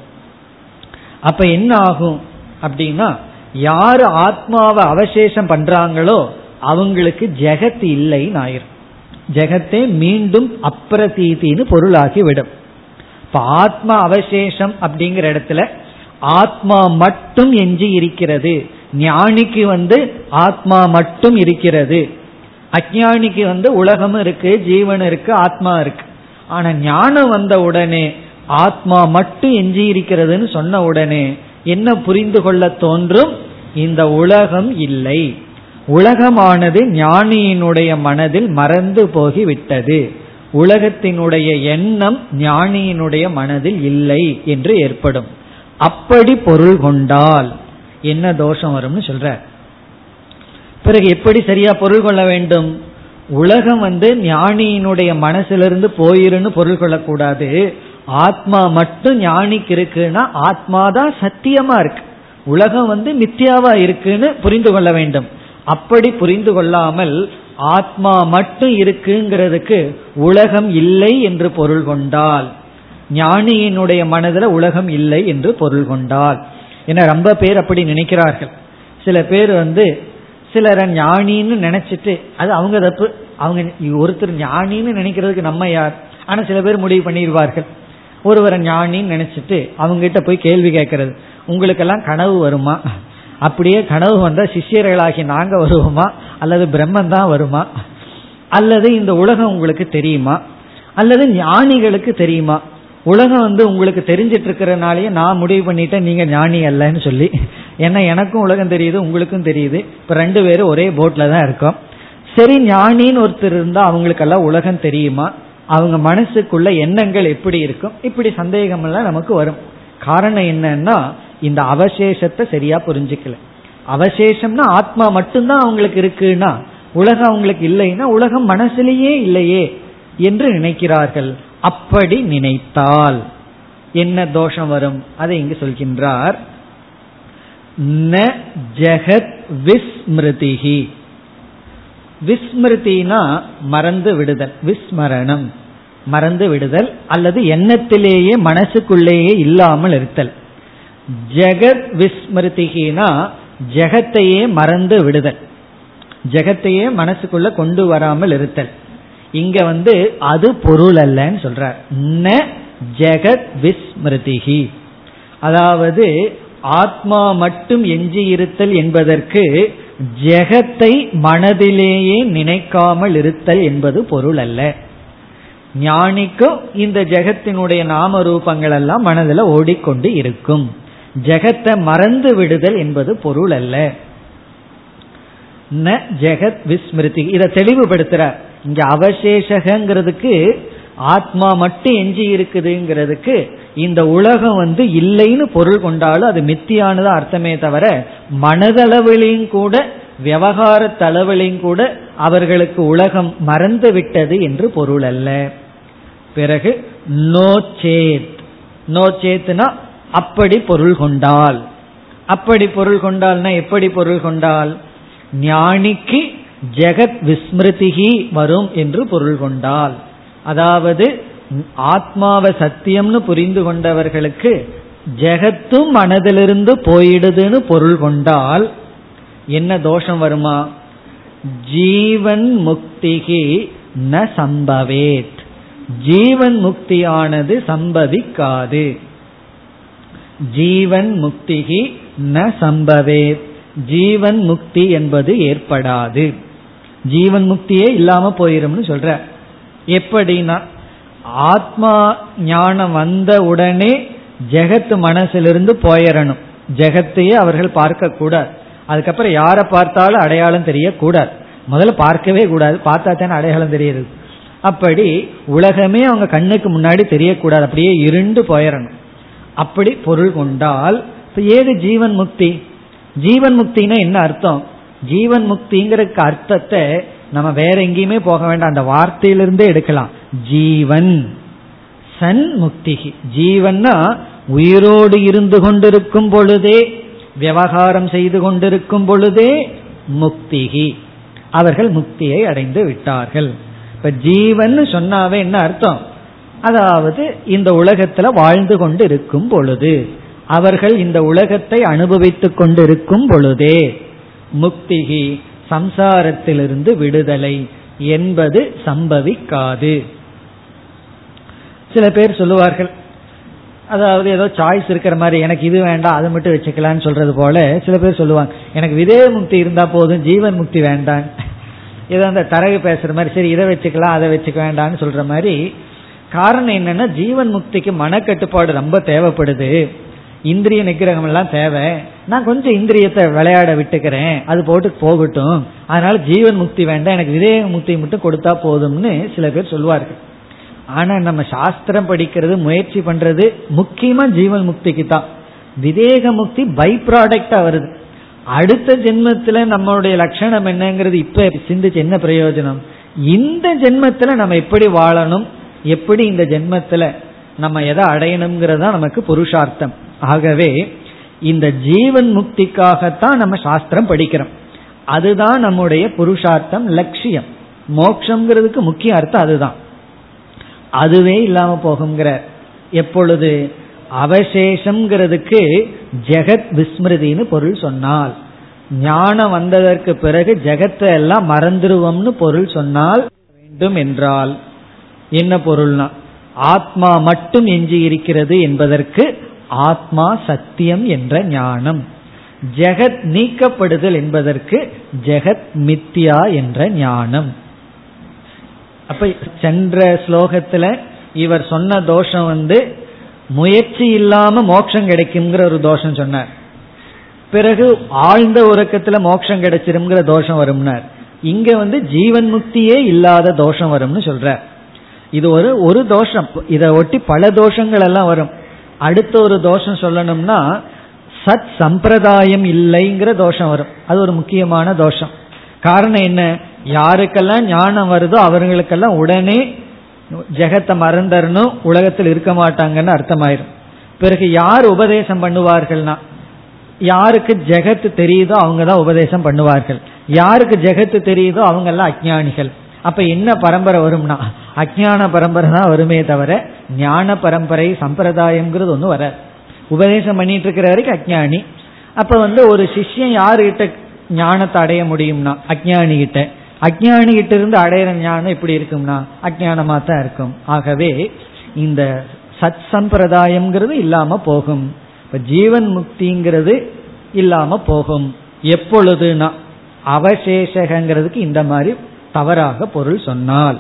Speaker 1: அப்ப என்ன ஆகும் அப்படின்னா யாரு ஆத்மாவை அவசேஷம் பண்றாங்களோ அவங்களுக்கு ஜெகத் இல்லைன்னு ஆயிரும். ஜெகத்தே மீண்டும் அப்பிரதீதின்னு பொருளாகி விடும். இப்ப ஆத்மா அவசேஷம் அப்படிங்கிற இடத்துல ஆத்மா மட்டும் எஞ்சி இருக்கிறது ஞானிக்கு வந்து ஆத்மா மட்டும் இருக்கிறது. அஜானிக்கு வந்து உலகமும் இருக்கு ஜீவன் இருக்கு ஆத்மா இருக்கு. ஆனா ஞானம் வந்த உடனே ஆத்மா மட்டும் எஞ்சி இருக்கிறதுன்னு சொன்ன உடனே என்ன புரிந்து கொள்ள தோன்றும்? இந்த உலகம் இல்லை. உலகமானது ஞானியினுடைய மனதில் மறந்து போகி விட்டது உலகத்தினுடைய எண்ணம் ஞானியினுடைய மனதில் இல்லை என்று ஏற்படும். அப்படி பொருள் கொண்டால் என்ன தோஷம் வரும்னு சொல்ற. பிறகு எப்படி சரியா பொருள் கொள்ள வேண்டும்? உலகம் வந்து ஞானியினுடைய மனசிலிருந்து போயிருன்னு பொருள் கொள்ளக்கூடாது. ஆத்மா மட்டும் ஞானிக்கு இருக்குன்னா ஆத்மா தான் சத்தியமா இருக்கு. உலகம் வந்து மித்தியாவா இருக்குன்னு புரிந்து கொள்ள வேண்டும். அப்படி புரிந்து கொள்ளாமல் ஆத்மா மட்டும் இருக்குங்கிறதுக்கு உலகம் இல்லை என்று பொருள் கொண்டால் ஞானியினுடைய மனதில் உலகம் இல்லை என்று பொருள் கொண்டால் ஏன்னா ரொம்ப பேர் அப்படி நினைக்கிறார்கள். சில பேர் வந்து சிலரை ஞானின்னு நினைச்சிட்டு அது அவங்க தப்பு. அவங்க ஒருத்தர் ஞானின்னு நினைக்கிறதுக்கு நம்ம யார்? ஆனா சில பேர் முடிவு பண்ணிடுவார்கள். ஒருவரை ஞானின்னு நினைச்சிட்டு அவங்க கிட்ட போய் கேள்வி கேட்கறது. உங்களுக்கெல்லாம் கனவு வருமா? அப்படியே கனவு வந்தா சிஷியர்களாகி நாங்க வருவோமா? அல்லது பிரம்மன் தான் வருமா? அல்லது இந்த உலகம் உங்களுக்கு தெரியுமா? அல்லது ஞானிகளுக்கு தெரியுமா? உலகம் வந்து உங்களுக்கு தெரிஞ்சிட்டு இருக்கிறனாலயே நான் முடிவு பண்ணிட்டேன் நீங்க ஞானி அல்லன்னு சொல்லி. ஏன்னா எனக்கும் உலகம் தெரியுது உங்களுக்கும் தெரியுது. இப்ப ரெண்டு பேரும் ஒரே போட்ல தான் இருக்கோம். சரி ஞானின்னு ஒருத்தர் இருந்தா அவங்களுக்கெல்லாம் உலகம் தெரியுமா? அவங்க மனசுக்குள்ள எண்ணங்கள் எப்படி இருக்கும்? இப்படி சந்தேகம் எல்லாம் நமக்கு வரும். காரணம் என்னன்னா இந்த அவசேஷத்தை சரியா புரிஞ்சுக்கல. அவசேஷம்னா ஆத்மா மட்டும்தான் அவங்களுக்கு இருக்குன்னா உலகம் அவங்களுக்கு இல்லைன்னா உலகம் மனசுலேயே இல்லையே என்று நினைக்கிறார்கள். அப்படி நினைத்தால் என்ன தோஷம் வரும்? அதை இங்கு சொல்கின்றார். ந ஜெகத் விஸ்மிருதிகி விஸ்மிருத்தினா மறந்து விடுதல் விஸ்மரணம். மறந்து விடுதல் அல்லது எண்ணத்திலேயே மனசுக்குள்ளேயே இல்லாமல் இருத்தல். ஜெகத் விஸ்மிருதிகினா ஜெகத்தையே மறந்து விடுதல். ஜெகத்தையே மனசுக்குள்ள கொண்டு வராமல் இருத்தல். இங்க வந்து அது பொருள் அல்லன்னு சொல்ற ந ஜெகத் விஸ்மிருதிகி அதாவது ஆத்மா மட்டும் எஞ்சி இருத்தல் என்பதற்கு ஜெகத்தை மனதிலேயே நினைக்காமல் இருத்தல் என்பது பொருள் அல்ல. ஞானிக்கும் இந்த ஜெகத்தினுடைய நாம ரூபங்கள் எல்லாம் மனதில் ஓடிக்கொண்டு இருக்கும். ஜெகத்தை மறந்து விடுதல் என்பது பொருள் அல்ல. ந ஜெகத் விஸ்மிருதி இதை தெளிவுபடுத்துற இங்க அவசேஷகங்கிறதுக்கு ஆத்மா மட்டும் எஞ்சி இருக்குதுங்கிறதுக்கு இந்த உலகம் வந்து இல்லைன்னு பொருள் கொண்டாலும் அது மித்தியானது அர்த்தமே தவிர மனதளவிலையும் கூட விவகார தளவிலையும் கூட அவர்களுக்கு உலகம் மறந்து விட்டது என்று பொருள் அல்ல. பிறகு நோ சேத். நோ அப்படி பொருள் கொண்டால். அப்படி பொருள் கொண்டால்னா எப்படி பொருள் கொண்டால்? ஞானிக்கு ஜெகத் விஸ்மிருதிகி வரும் என்று பொருள் கொண்டால். அதாவது ஆத்மாவை சத்தியம்னு புரிந்து கொண்டவர்களுக்கு ஜெகத்தும் மனதிலிருந்து போயிடுதுன்னு பொருள் கொண்டால் என்ன தோஷம் வருமா? ஜீவன் முக்திகி ந சம்பவேத். ஜீவன் முக்தியானது சம்பவிக்காது. ஜீவன் முக்திகி ந சம்பவேத். ஜீவன் முக்தி என்பது ஏற்படாது. ஜீவன் முக்தியே இல்லாம போயிரும்னு சொல்ற. எப்படின்னா ஆத்மா ஞானம் வந்த உடனே ஜெகத்து மனசிலிருந்து போயிடணும் ஜெகத்தையே அவர்கள் பார்க்க கூடாது அதுக்கப்புறம் யாரை பார்த்தாலும் அடையாளம் தெரியக்கூடாது. முதல்ல பார்க்கவே கூடாது. பார்த்தா தானே அடையாளம் தெரியுது. அப்படி உலகமே அவங்க கண்ணுக்கு முன்னாடி தெரியக்கூடாது. அப்படியே இருண்டு போயிடணும் அப்படி பொருள் கொண்டால் ஏது ஜீவன் முக்தி ஜீவன் முக்தினா என்ன அர்த்தம்? ஜீவன் முக்திங்கிறதுக்கு அர்த்தத்தை நம்ம வேற எங்கேயுமே போக வேண்டாம். அந்த வார்த்தையிலிருந்தே எடுக்கலாம். ஜீவன். சன் முக்திகி. ஜீவன்னா உயிரோடு இருந்து கொண்டிருக்கும் பொழுதே விவகாரம் செய்து கொண்டிருக்கும் பொழுதே முக்திகி. அவர்கள் முக்தியை அடைந்து விட்டார்கள். இப்ப ஜீவன் சொன்னாவே என்ன அர்த்தம்? அதாவது இந்த உலகத்துல வாழ்ந்து கொண்டு இருக்கும் பொழுது அவர்கள் இந்த உலகத்தை அனுபவித்துக் கொண்டிருக்கும் பொழுதே முக்திகி சம்சாரத்திலிருந்து விடுதலை என்பது சம்பவிக்காது. சில பேர் சொல்லுவார்கள் அதாவது ஏதோ சாய்ஸ் இருக்கிற மாதிரி எனக்கு இது வேண்டாம் அதை மட்டும் வச்சுக்கலான்னு சொல்றது போல சில பேர் சொல்லுவாங்க எனக்கு விதே முக்தி இருந்தா போதும் ஜீவன் முக்தி வேண்டாம். ஏதோ அந்த தரகு பேசுற மாதிரி சரி இதை வச்சுக்கலாம் அதை வச்சுக்க வேண்டாம்னு சொல்ற மாதிரி காரணம் என்னன்னா ஜீவன் முக்திக்கு மனக்கட்டுப்பாடு ரொம்ப தேவைப்படுது. இந்திரிய நிகிரகம் எல்லாம் தேவை. நான் கொஞ்சம் இந்திரியத்தை விளையாட விட்டுக்கிறேன். அது போட்டு போகட்டும். அதனால ஜீவன் முக்தி வேண்டாம். எனக்கு விதேக முக்தி மட்டும் கொடுத்தா போதும்னு சில பேர் சொல்லுவார்கள். ஆனா நம்ம சாஸ்திரம் படிக்கிறது முயற்சி பண்றது முக்கியமா ஜீவன் முக்திக்கு தான் விதேக முக்தி பை ப்ராடக்டா வருது. அடுத்த ஜென்மத்துல நம்மளுடைய லட்சணம் என்னங்கிறது இப்ப சிந்திச்சு என்ன பிரயோஜனம்? இந்த ஜென்மத்துல நம்ம எப்படி வாழணும்? எப்படி இந்த ஜென்மத்துல நம்ம எதை அடையணுங்கிறதா நமக்கு புருஷார்த்தம். ஆகவே இந்த ஜீவன் முக்திக்காகத்தான் நம்ம சாஸ்திரம் படிக்கிறோம். அதுதான் நம்முடைய புருஷார்த்தம் லட்சியம். மோக்ஷங்கிறதுக்கு முக்கிய அர்த்தம் அதுதான். அதுவே இல்லாம போகுங்கிற எப்பொழுது அவசேஷம்ங்கிறதுக்கு ஜெகத் விஸ்மிருதின்னு பொருள் சொன்னால் ஞானம் வந்ததற்கு பிறகு ஜெகத்தை எல்லாம் மறந்துருவோம்னு பொருள் சொன்னால் வேண்டும் என்றால் என்ன பொருள்னா ஆத்மா மட்டும் எஞ்சி இருக்கிறது என்பதற்கு ஆத்மா சத்தியம் என்ற ஞானம். ஜெகத் நீக்கப்படுதல் என்பதற்கு ஜெகத் மித்யா என்ற ஞானம். அப்ப சென்ற ஸ்லோகத்துல இவர் சொன்ன தோஷம் வந்து முயற்சி இல்லாம மோட்சம் கிடைக்குங்கிற ஒரு தோஷம் சொன்னார். பிறகு ஆழ்ந்த உறக்கத்துல மோட்சம் கிடைச்சிருங்கிற தோஷம் வரும்னார். இங்க வந்து ஜீவன் முக்தியே இல்லாத தோஷம் வரும்னு சொல்ற இது ஒரு ஒரு தோஷம். இதை ஒட்டி பல தோஷங்கள் எல்லாம் வரும். அடுத்த ஒரு தோஷம் சொல்லணும்னா சத் சம்பிரதாயம் இல்லைங்கிற தோஷம் வரும். அது ஒரு முக்கியமான தோஷம். காரணம் என்ன? யாருக்கெல்லாம் ஞானம் வருதோ அவர்களுக்கெல்லாம் உடனே ஜெகத்தை மறந்தரணும் உலகத்தில் இருக்க மாட்டாங்கன்னு அர்த்தமாயிரும். பிறகு யார் உபதேசம் பண்ணுவார்கள்னா? யாருக்கு ஜெகத்து தெரியுதோ அவங்க தான் உபதேசம் பண்ணுவார்கள். யாருக்கு ஜெகத்து தெரியுதோ அவங்க எல்லாம் அஜானிகள் அப்ப என்ன பரம்பரை வரும்னா? அஜான பரம்பரை தான் வருமே தவிர ஞான பரம்பரை சம்பிரதாயம்ங்கிறது ஒன்றும் வராது. உபதேசம் பண்ணிட்டு இருக்கிற வரைக்கும் அஜானி அப்ப வந்து ஒரு சிஷ்யன் யாருகிட்ட ஞானத்தை அடைய முடியும்னா அஜானி கிட்ட அஜானி கிட்ட இருந்து அடையிற ஞானம் எப்படி இருக்கும்னா அஜானமா தான் இருக்கும். ஆகவே இந்த சத் சம்பிரதாயம்ங்கிறது இல்லாம போகும். இப்ப ஜீவன் முக்திங்கிறது இல்லாம போகும். எப்பொழுதுனா அவசேஷகங்கிறதுக்கு இந்த மாதிரி தவறாக பொருள் சொன்னால்.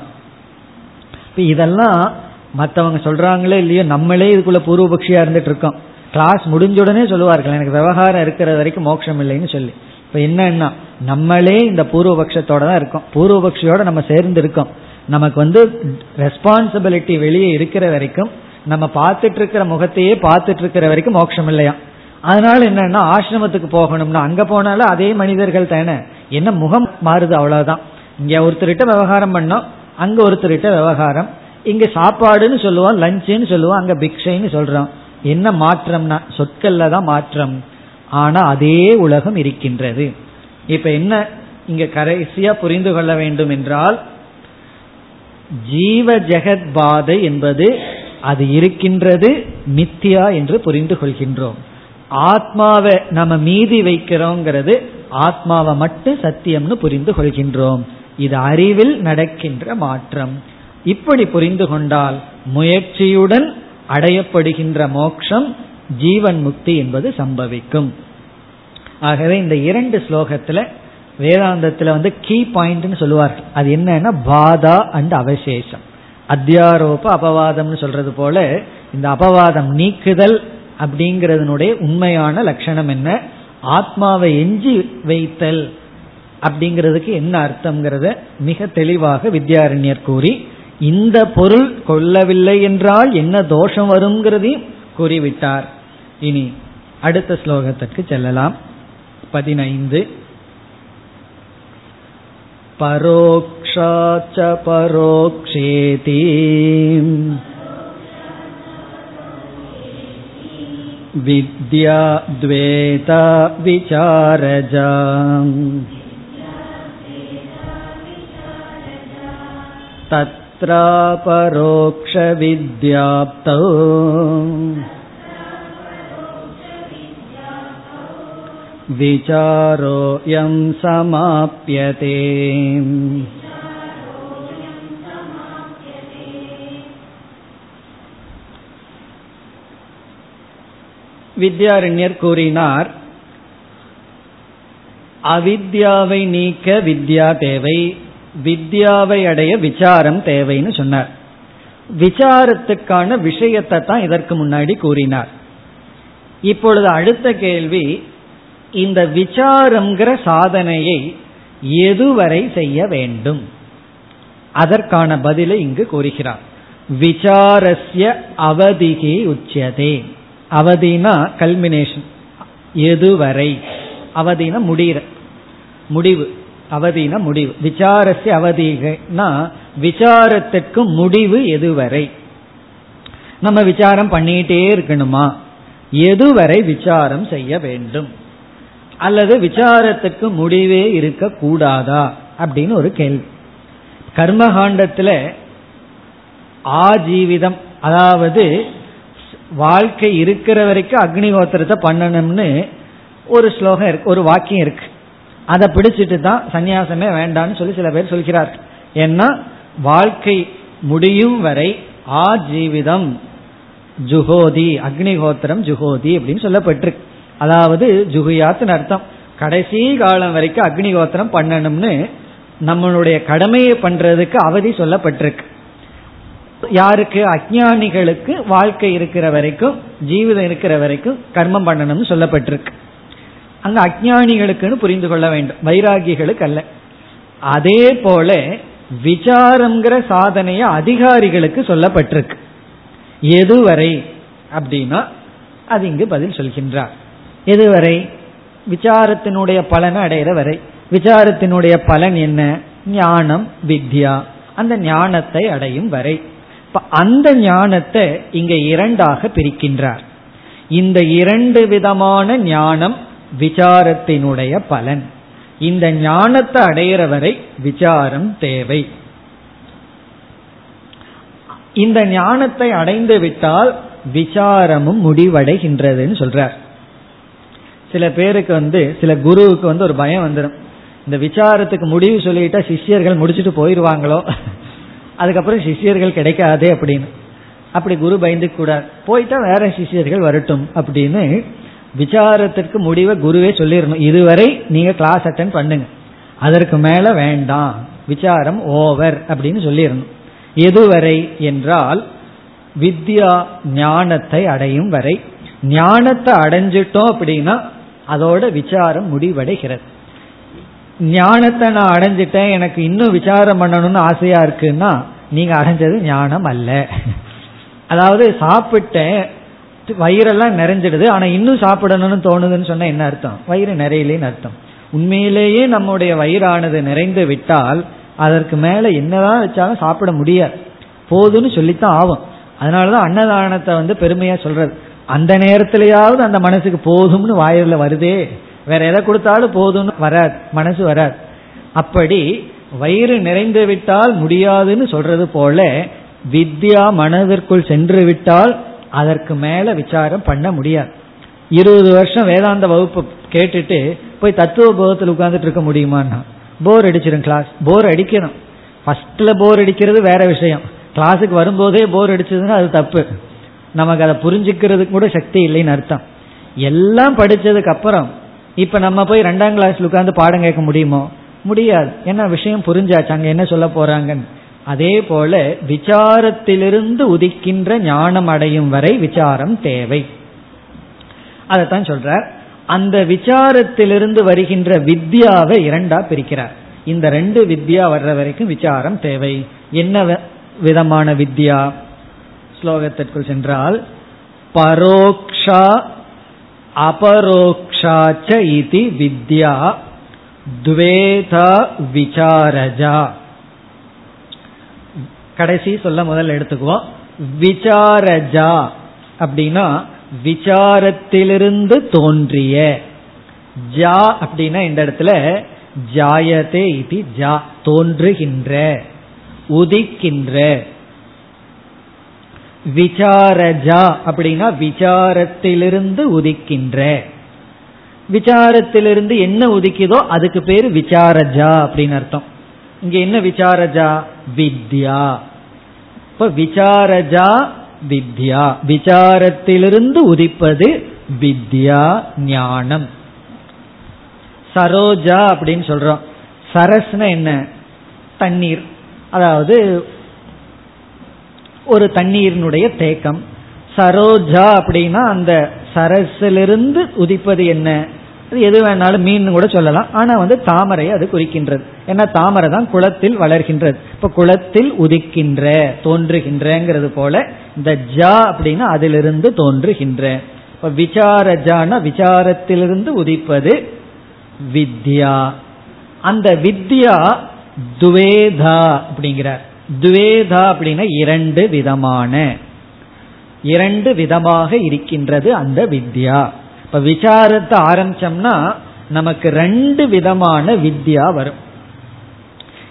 Speaker 1: இப்ப இதெல்லாம் மற்றவங்க சொல்றாங்களே இல்லையோ நம்மளே இதுக்குள்ள பூர்வபக்ஷியா இருந்துட்டு இருக்கோம். கிளாஸ் முடிஞ்ச உடனே சொல்லுவார்கள் எனக்கு விவகாரம் இருக்கிற வரைக்கும் மோட்சம் இல்லைன்னு சொல்லி. இப்ப என்னன்னா நம்மளே இந்த பூர்வபக்ஷத்தோட தான் இருக்கோம். பூர்வபக்ஷியோட நம்ம சேர்ந்து இருக்கோம். நமக்கு வந்து ரெஸ்பான்சிபிலிட்டி வெளியே இருக்கிற வரைக்கும் நம்ம பார்த்துட்டு இருக்கிற முகத்தையே பார்த்துட்டு இருக்கிற வரைக்கும் மோட்சம் இல்லையா? அதனால என்னன்னா ஆசிரமத்துக்கு போகணும்னா அங்க போனாலும் அதே மனிதர்கள் தானே. என்ன முகம் மாறுது அவ்வளவுதான். இங்க ஒருத்தர்கிட்ட விவகாரம் பண்ணோம் அங்க ஒருத்தர்கிட்ட விவகாரம் இங்க சாப்பாடுன்னு சொல்லுவோம் லஞ்சுன்னு சொல்லுவோம் அங்க பிக்ஷைன்னு சொல்றோம். என்ன மாற்றம்னா சொற்கள்ல தான் மாற்றம். ஆனா அதே உலகம் இருக்கின்றது. இப்ப என்ன இங்க கடைசியா புரிந்து கொள்ள வேண்டும் என்றால் ஜீவ ஜெகத் பாதை என்பது அது இருக்கின்றது மித்தியா என்று புரிந்து கொள்கின்றோம். ஆத்மாவை நம்ம மீதி வைக்கிறோங்கிறது ஆத்மாவை மட்டும் சத்தியம்னு புரிந்து கொள்கின்றோம். இது அறிவில் நடக்கின்ற மாற்றம். இப்படி புரிந்து கொண்டால் முயற்சியுடன் அடையப்படுகின்ற மோட்சம் ஜீவன் முக்தி என்பது சம்பவிக்கும். ஆகவே இந்த இரண்டு ஸ்லோகத்துல வேதாந்தத்துல வந்து கீ பாயிண்ட்னு சொல்லுவார்கள். அது என்னன்னா பாதா அண்ட் அவசேஷம். அத்தியாரோப அபவாதம்னு சொல்றது போல இந்த அபவாதம் நீக்குதல் அப்படிங்கறதனுடைய உண்மையான லட்சணம் என்ன? ஆத்மாவை எஞ்சி வைத்தல் அப்படிங்கிறதுக்கு என்ன அர்த்தம்ங்கிறத மிக தெளிவாக வித்யாரண்யர் கூறி இந்த பொருள் கொள்ளவில்லை என்றால் என்ன தோஷம் வருங்கிறதையும் கூறிவிட்டார் இனி அடுத்த ஸ்லோகத்திற்கு செல்லலாம் பதினைந்து परोक्षाच परोक्षेति विद्या द्वेता विचारजा तत्रापरोक्षविद्याप्तौ विचारोऽयं समाप्यते வித்யாரண்யர் கூறினார் அவித்யாவை நீக்க வித்யா தேவை வித்யாவை அடைய விசாரம் தேவைன்னு சொன்னார். விசாரத்துக்கான விஷயத்தை தான் இதற்கு முன்னாடி கூறினார். இப்பொழுது அடுத்த கேள்வி இந்த விசாரம்ங்கிற சாதனையை எதுவரை செய்ய வேண்டும்? அதற்கான பதிலை இங்கு கூறுகிறார். விசாரஸ்ய அவதிகி உச்சியதே. அவதினா கல்மினேஷன் எதுவரை? அவதினா முடிகிற முடிவு. அவதினா முடிவு. விசாரஸ்ய அவதினா விசாரத்திற்கு முடிவு எதுவரை? நம்ம விசாரம் பண்ணிட்டே இருக்கணுமா? எதுவரை விசாரம் செய்ய வேண்டும்? அல்லது விசாரத்துக்கு முடிவே இருக்க கூடாதா அப்படின்னு ஒரு கேள்வி. கர்மகாண்டத்தில் ஆஜீவிதம் அதாவது வாழ்க்கை இருக்கிற வரைக்கும் அக்னிகோத்திரத்தை பண்ணணும்னு ஒரு ஸ்லோகம் இருக்கு ஒரு வாக்கியம் இருக்கு. அதை பிடிச்சிட்டு தான் சன்னியாசமே வேண்டாம்னு சொல்லி சில பேர் சொல்கிறார். ஏன்னா வாழ்க்கை முடியும் வரை ஆஜீவிதம் ஜுகோதி அக்னிஹோத்திரம் ஜுகோதி அப்படின்னு சொல்லப்பட்டிருக்கு அதாவது ஜுகுயாத்துன்னு அர்த்தம். கடைசி காலம் வரைக்கும் அக்னிஹோத்திரம் பண்ணணும்னு நம்மளுடைய கடமையை பண்றதுக்கு அவதி சொல்லப்பட்டிருக்கு. யாருக்கு? அஜானிகளுக்கு வாழ்க்கை இருக்கிற வரைக்கும் ஜீவிதம் இருக்கிற வரைக்கும் கர்மம் பண்ணணும்னு சொல்லப்பட்டிருக்கு. அங்க அஜானிகளுக்குன்னு புரிந்து கொள்ள வேண்டும். வைராகிகளுக்கு அல்ல அதே போல விசாரம்ங்கிற சாதனைய அதிகாரிகளுக்கு சொல்லப்பட்டிருக்கு. எதுவரை அப்படின்னா அது இங்கு பதில் சொல்கின்றார். எதுவரை? விசாரத்தினுடைய பலனை அடைகிற வரை. விசாரத்தினுடைய பலன் என்ன? ஞானம் வித்யா. அந்த ஞானத்தை அடையும் வரை. அந்த ஞானத்தை இங்க இரண்டாக பிரிக்கின்றார். இந்த இரண்டு விதமான ஞானம் விசாரத்தினுடைய பலன். இந்த ஞானத்தை அடையிற வரை விசாரம் தேவை. இந்த ஞானத்தை அடைந்து விட்டால் விசாரமும் முடிவடைகின்றதுன்னு சொல்றார். சில பேருக்கு வந்து சில குருவுக்கு வந்து ஒரு பயம் வந்துடும் இந்த விசாரத்துக்கு முடிவு சொல்லிட்டா சிஷ்யர்கள் முடிச்சுட்டு போயிடுவாங்களோ அதுக்கப்புறம் சிஷியர்கள் கிடைக்காதே அப்படின்னு. அப்படி குரு பயந்து கூடாது போயிட்டா வேற சிஷியர்கள் வரட்டும் அப்படின்னு விசாரத்திற்கு முடிவை குருவே சொல்லிடணும் இதுவரை நீங்க கிளாஸ் அட்டன் பண்ணுங்க. அதற்கு மேல வேண்டாம். விசாரம் ஓவர் அப்படின்னு சொல்லிடணும் எதுவரை என்றால் வித்யா ஞானத்தை அடையும் வரை. ஞானத்தை அடைஞ்சிட்டோம் அப்படின்னா அதோட விசாரம் முடிவடைகிறது. ஞானத்தை நான் அடைஞ்சிட்டேன் எனக்கு இன்னும் விசாரம் பண்ணணும்னு ஆசையா இருக்குன்னா நீங்க அடைஞ்சது ஞானம் அல்ல. அதாவது சாப்பிட்டேன் வயிறெல்லாம் நிறைஞ்சிடுது. ஆனா இன்னும் சாப்பிடணும்னு தோணுதுன்னு சொன்னா என்ன அர்த்தம்? வயிறு நிறையலேன்னு அர்த்தம். உண்மையிலேயே நம்முடைய வயிறானது நிறைந்து விட்டால் அதற்கு மேல என்னதான் வச்சாலும் சாப்பிட முடியாது. போதும்னு சொல்லித்தான் ஆகும். அதனாலதான் அன்னதானத்தை வந்து பெருமையா சொல்றது. அந்த நேரத்திலேயாவது அந்த மனசுக்கு போதும்னு வாயில வருதே. வேற எதை கொடுத்தாலும் போதும்னு வராது. மனசு வராது. அப்படி வயிறு நிறைந்து விட்டால் முடியாதுன்னு சொல்றது போல வித்யா மனதிற்குள் சென்று விட்டால் அதற்கு மேல விசாரம் பண்ண முடியாது. இருபது வருஷம் வேதாந்த வகுப்பு கேட்டுட்டு போய் தத்துவ போகத்தில் உட்கார்ந்துட்டு இருக்க முடியுமான்னா? போர் அடிச்சிடும் கிளாஸ் போர் அடிக்கணும். ஃபர்ஸ்ட்ல போர் அடிக்கிறது வேற விஷயம். கிளாஸுக்கு வரும்போதே போர் அடிச்சதுன்னா அது தப்பு. நமக்கு அதை புரிஞ்சுக்கிறதுக்கு கூட சக்தி இல்லைன்னு அர்த்தம். எல்லாம் படிச்சதுக்கு அப்புறம் இப்ப நம்ம போய் ரெண்டாம் கிளாஸ்ல உட்காந்து பாடம் கேட்க முடியுமோ? முடியாது. என்ன விஷயம் புரிஞ்சாச்சு. அங்க என்ன சொல்ல போறாங்கன்னு. அதே போல விசாரத்திலிருந்து உதிக்கின்ற ஞானம் அடையும் வரை விசாரம் தேவை. அதைத்தான் சொல்றார். அந்த விசாரத்திலிருந்து வருகின்ற வித்யாவை இரண்டா பிரிக்கிறார். இந்த ரெண்டு வித்யா வர்ற வரைக்கும் விசாரம் தேவை. என்ன விதமான வித்யா? ஸ்லோகத்திற்குள் சென்றால் பரோக்ஷா அபரோக்ஷாச்ச இதி வித்யா துவேதா விசாரஜா. கடைசி சொல்ல முதல்ல எடுத்துக்குவோம். விசாரஜா அப்படின்னா விசாரத்திலிருந்து தோன்றிய. ஜா அப்படின்னா இந்த இடத்துல ஜாயதே இது ஜா தோன்றுகின்ற உதிக்கின்ற. விசாரஜா அப்படின்னா விசாரத்திலிருந்து உதிக்கின்ற. விசாரத்திலிருந்து என்ன உதிக்குதோ அதுக்கு பேரு விசாரஜா அப்படின்னு அர்த்தம். இங்க என்ன விசாரஜா? வித்யா. இப்ப விசாரஜா வித்யா. விசாரத்திலிருந்து உதிப்பது வித்யா ஞானம். சரோஜா அப்படின்னு சொல்றோம். சரஸ்னா என்ன? தண்ணீர். அதாவது ஒரு தண்ணீரினுடைய தேக்கம். சரோஜா அப்படின்னா அந்த சரஸிலிருந்து உதிப்பது என்ன? எது வேணாலும் மீன் கூட சொல்லலாம். ஆனா வந்து தாமரை அது குறிக்கின்றது. ஏன்னா தாமரை தான் குளத்தில் வளர்கின்றது. இப்ப குளத்தில் உதிக்கின்ற தோன்றுகின்றங்கிறது போல இந்த ஜா அப்படின்னா அதிலிருந்து தோன்றுகின்ற. இப்ப விசாரஜான விசாரத்திலிருந்து உதிப்பது வித்யா. அந்த வித்யா துவேதா அப்படிங்கிறார். துவேதா அப்படின்னா இரண்டு விதமான. இரண்டு விதமாக இருக்கின்றது அந்த வித்யா. இப்ப விசாரத்தை ஆரம்பிச்சோம்னா நமக்கு ரெண்டு விதமான வித்யா வரும்.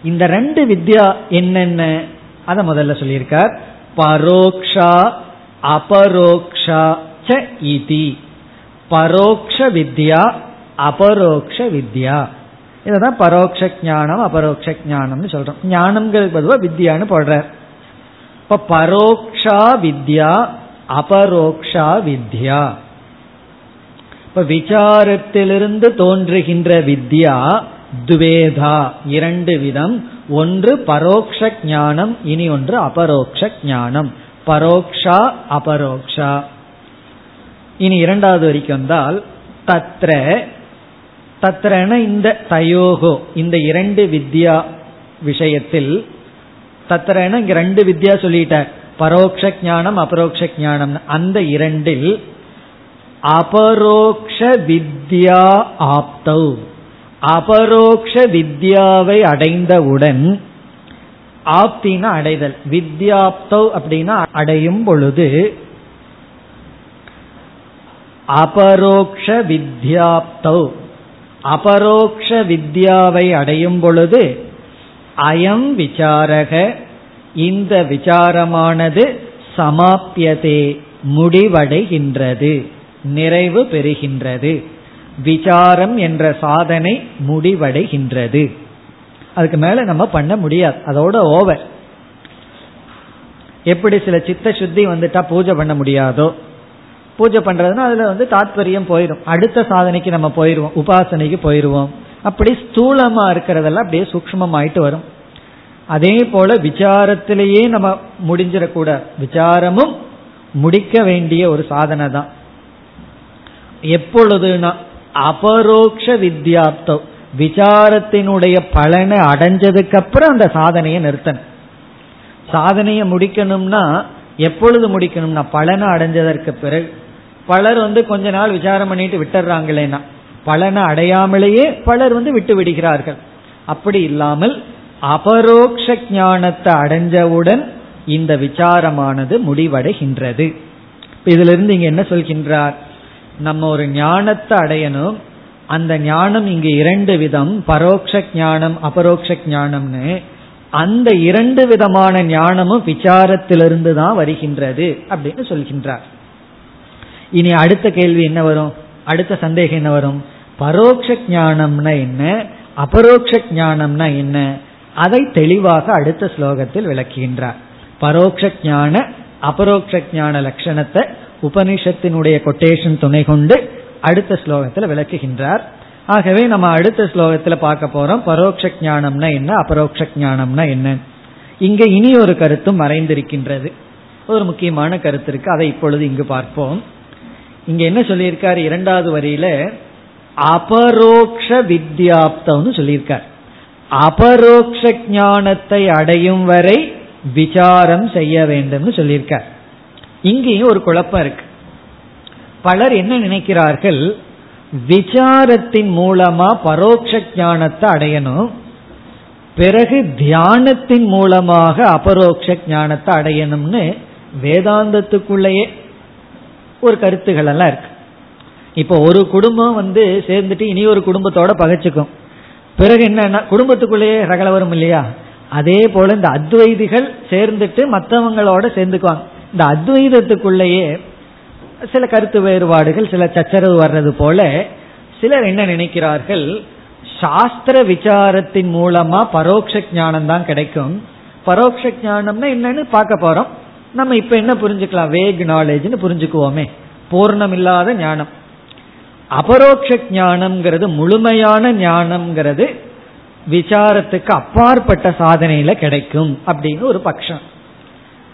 Speaker 1: இந்த ரெண்டு வித்யா என்னென்ன? அத முதல்ல சொல்லியிருக்கார். பரோக்ஷா அபரோக்ஷா ச இதி. பரோக்ஷ வித்யா அபரோக்ஷ வித்யா. இதான் பரோட்ச ஞானம் அபரோக்ஷ ஞானம்னு சொல்றோம். ஞானம்ங்கிறது பொதுவாக வித்யான்னு போடுறார். இப்ப பரோக்ஷா வித்யா அபரோக்ஷா வித்யா. இப்ப விசாரத்திலிருந்து தோன்றுகின்ற வித்யா துவேதா இரண்டு விதம். ஒன்று பரோக்ஷ ஞானம் இனி ஒன்று அபரோக்ஷ ஞானம். பரோக்ஷா அபரோக்ஷா. இனி இரண்டாவது வரைக்கும் வந்தால் தத்ர. தத்ரன இந்த தயோகோ இந்த இரண்டு வித்யா விஷயத்தில் தத்ரன இங்க ரெண்டு வித்யா சொல்லிட்ட பரோக்ஷ ஞானம் அபரோக்ஷ ஞானம் அந்த இரண்டில் அபரோக்ஷ வித்யா ஆப்தவ் அபரோக்ஷ வித்யாவை அடைந்தவுடன் ஆப்தினா அடைதல். வித்யாப்தோ அப்படின்னா அடையும் பொழுது அபரோக்ஷ வித்யாப்தௌ அபரோக்ஷ வித்யாவை அடையும் பொழுது அயம் விசாரக இந்த விசாரமானது சமாப்பியதே முடிவடைகின்றது நிறைவு பெறுகின்றது. விசாரம் என்ற சாதனை முடிவடைகின்றது. அதுக்கு மேல நம்ம பண்ண முடியாது. அதோட ஓவர் எப்படி சில சித்த சுத்தி வந்துட்டா பூஜை பண்ண முடியாதோ? பூஜை பண்றதுன்னா அதுல வந்து தாத்பரியம் போயிடும் அடுத்த சாதனைக்கு நம்ம போயிடுவோம் உபாசனைக்கு போயிடுவோம் அப்படி ஸ்தூலமா இருக்கிறதெல்லாம் அப்படியே சூக்மமாயிட்டு வரும். அதே போல விசாரத்திலேயே நம்ம முடிஞ்சிடக்கூட. விசாரமும் முடிக்க வேண்டிய ஒரு சாதனை தான் எப்பொழுதுனா அபரோக்ஷ வித்யாப்தம். விசாரத்தினுடைய பலனை அடைஞ்சதுக்கு அப்புறம் அந்த சாதனையை நிறுத்தணும். சாதனையை முடிக்கணும்னா எப்பொழுது முடிக்கணும்னா பலனை அடைஞ்சதற்கு பிறகு. பலர் வந்து கொஞ்ச நாள் விசாரம் பண்ணிட்டு விட்டுறாங்களேனா பலனை அடையாமலேயே பலர் வந்து விட்டு விடுகிறார்கள். அப்படி இல்லாமல் அபரோக்ஷ ஞானத்தை அடைஞ்சவுடன் இந்த விசாரமானது முடிவடைகின்றது. இதிலிருந்து இங்க என்ன சொல்கின்றார்? நம்ம ஒரு ஞானத்தை அடையணும். அந்த ஞானம் இங்கு இரண்டு விதம். பரோக்ஷ ஞானம் அபரோக்ஷ ஞானம்னு. அந்த இரண்டு விதமான ஞானமும் விசாரத்திலிருந்து தான் வருகின்றது அப்படின்னு சொல்கின்றார். இனி அடுத்த கேள்வி என்ன வரும்? அடுத்த சந்தேகம் என்ன வரும்? பரோட்ச ஞானம்னா என்ன? அபரோக்ஷ ஞானம்னா என்ன? அதை தெளிவாக அடுத்த ஸ்லோகத்தில் விளக்குகின்றார். பரோட்ச ஞான அபரோக்ஷ ஞான லட்சணத்தை உபனிஷத்தினுடைய கொட்டேஷன் துணை கொண்டு அடுத்த ஸ்லோகத்தில் விளக்குகின்றார். ஆகவே நம்ம அடுத்த ஸ்லோகத்தில் பார்க்க போறோம். பரோட்ச ஞானம்னா என்ன? அபரோக்ஷ ஞானம்னா என்ன? இங்க இனி ஒரு கருத்தும் மறைந்திருக்கின்றது. ஒரு முக்கியமான கருத்து இருக்கு. அதை இப்பொழுது இங்கு பார்ப்போம். இங்க என்ன சொல்லியிருக்காரு? இரண்டாவது வரியில அபரோக்ஷ வித்யாப்தம்னு சொல்லியிருக்கார். அபரோக்ஷ ஞானத்தை அடையும் வரை விசாரம் செய்ய வேண்டும்னு சொல்லியிருக்கார். இங்கேயும் ஒரு குழப்பம் இருக்கு. பலர் என்ன நினைக்கிறார்கள்? விசாரத்தின் மூலமா பரோட்ச ஞானத்தை அடையணும். பிறகு தியானத்தின் மூலமாக அபரோக்ஷ ஞானத்தை அடையணும்னு வேதாந்தத்துக்குள்ளேயே ஒரு கருத்துகள் எல்லாம் இருக்கு. இப்போ ஒரு குடும்பம் வந்து சேர்ந்துட்டு இனி ஒரு குடும்பத்தோட பகைச்சுக்கும். பிறகு என்னன்னா குடும்பத்துக்குள்ளேயே ரகல வரும் இல்லையா? அதே போல இந்த அத்வைதிகள் சேர்ந்துட்டு மற்றவங்களோட சேர்ந்துக்குவாங்க. இந்த அத்வைதத்துக்குள்ளேயே சில கருத்து வேறுபாடுகள் சில சச்சரவு வர்றது போல சிலர் என்ன நினைக்கிறார்கள்? சாஸ்திர விசாரத்தின் மூலமா பரோட்ச ஞானம் தான் கிடைக்கும். பரோட்ச ஞானம்னா என்னன்னு பார்க்க போறோம். நம்ம இப்ப என்ன புரிஞ்சுக்கலாம்? வேக் நாலேஜ்னு புரிஞ்சுக்குவோமே. பூர்ணம் இல்லாத ஞானம். அபரோக்ஷ ஞானம்ங்கிறது முழுமையான ஞானம்ங்கிறது விசாரத்துக்கு அப்பாற்பட்ட சாதனையில கிடைக்கும் அப்படின்னு ஒரு பட்சம்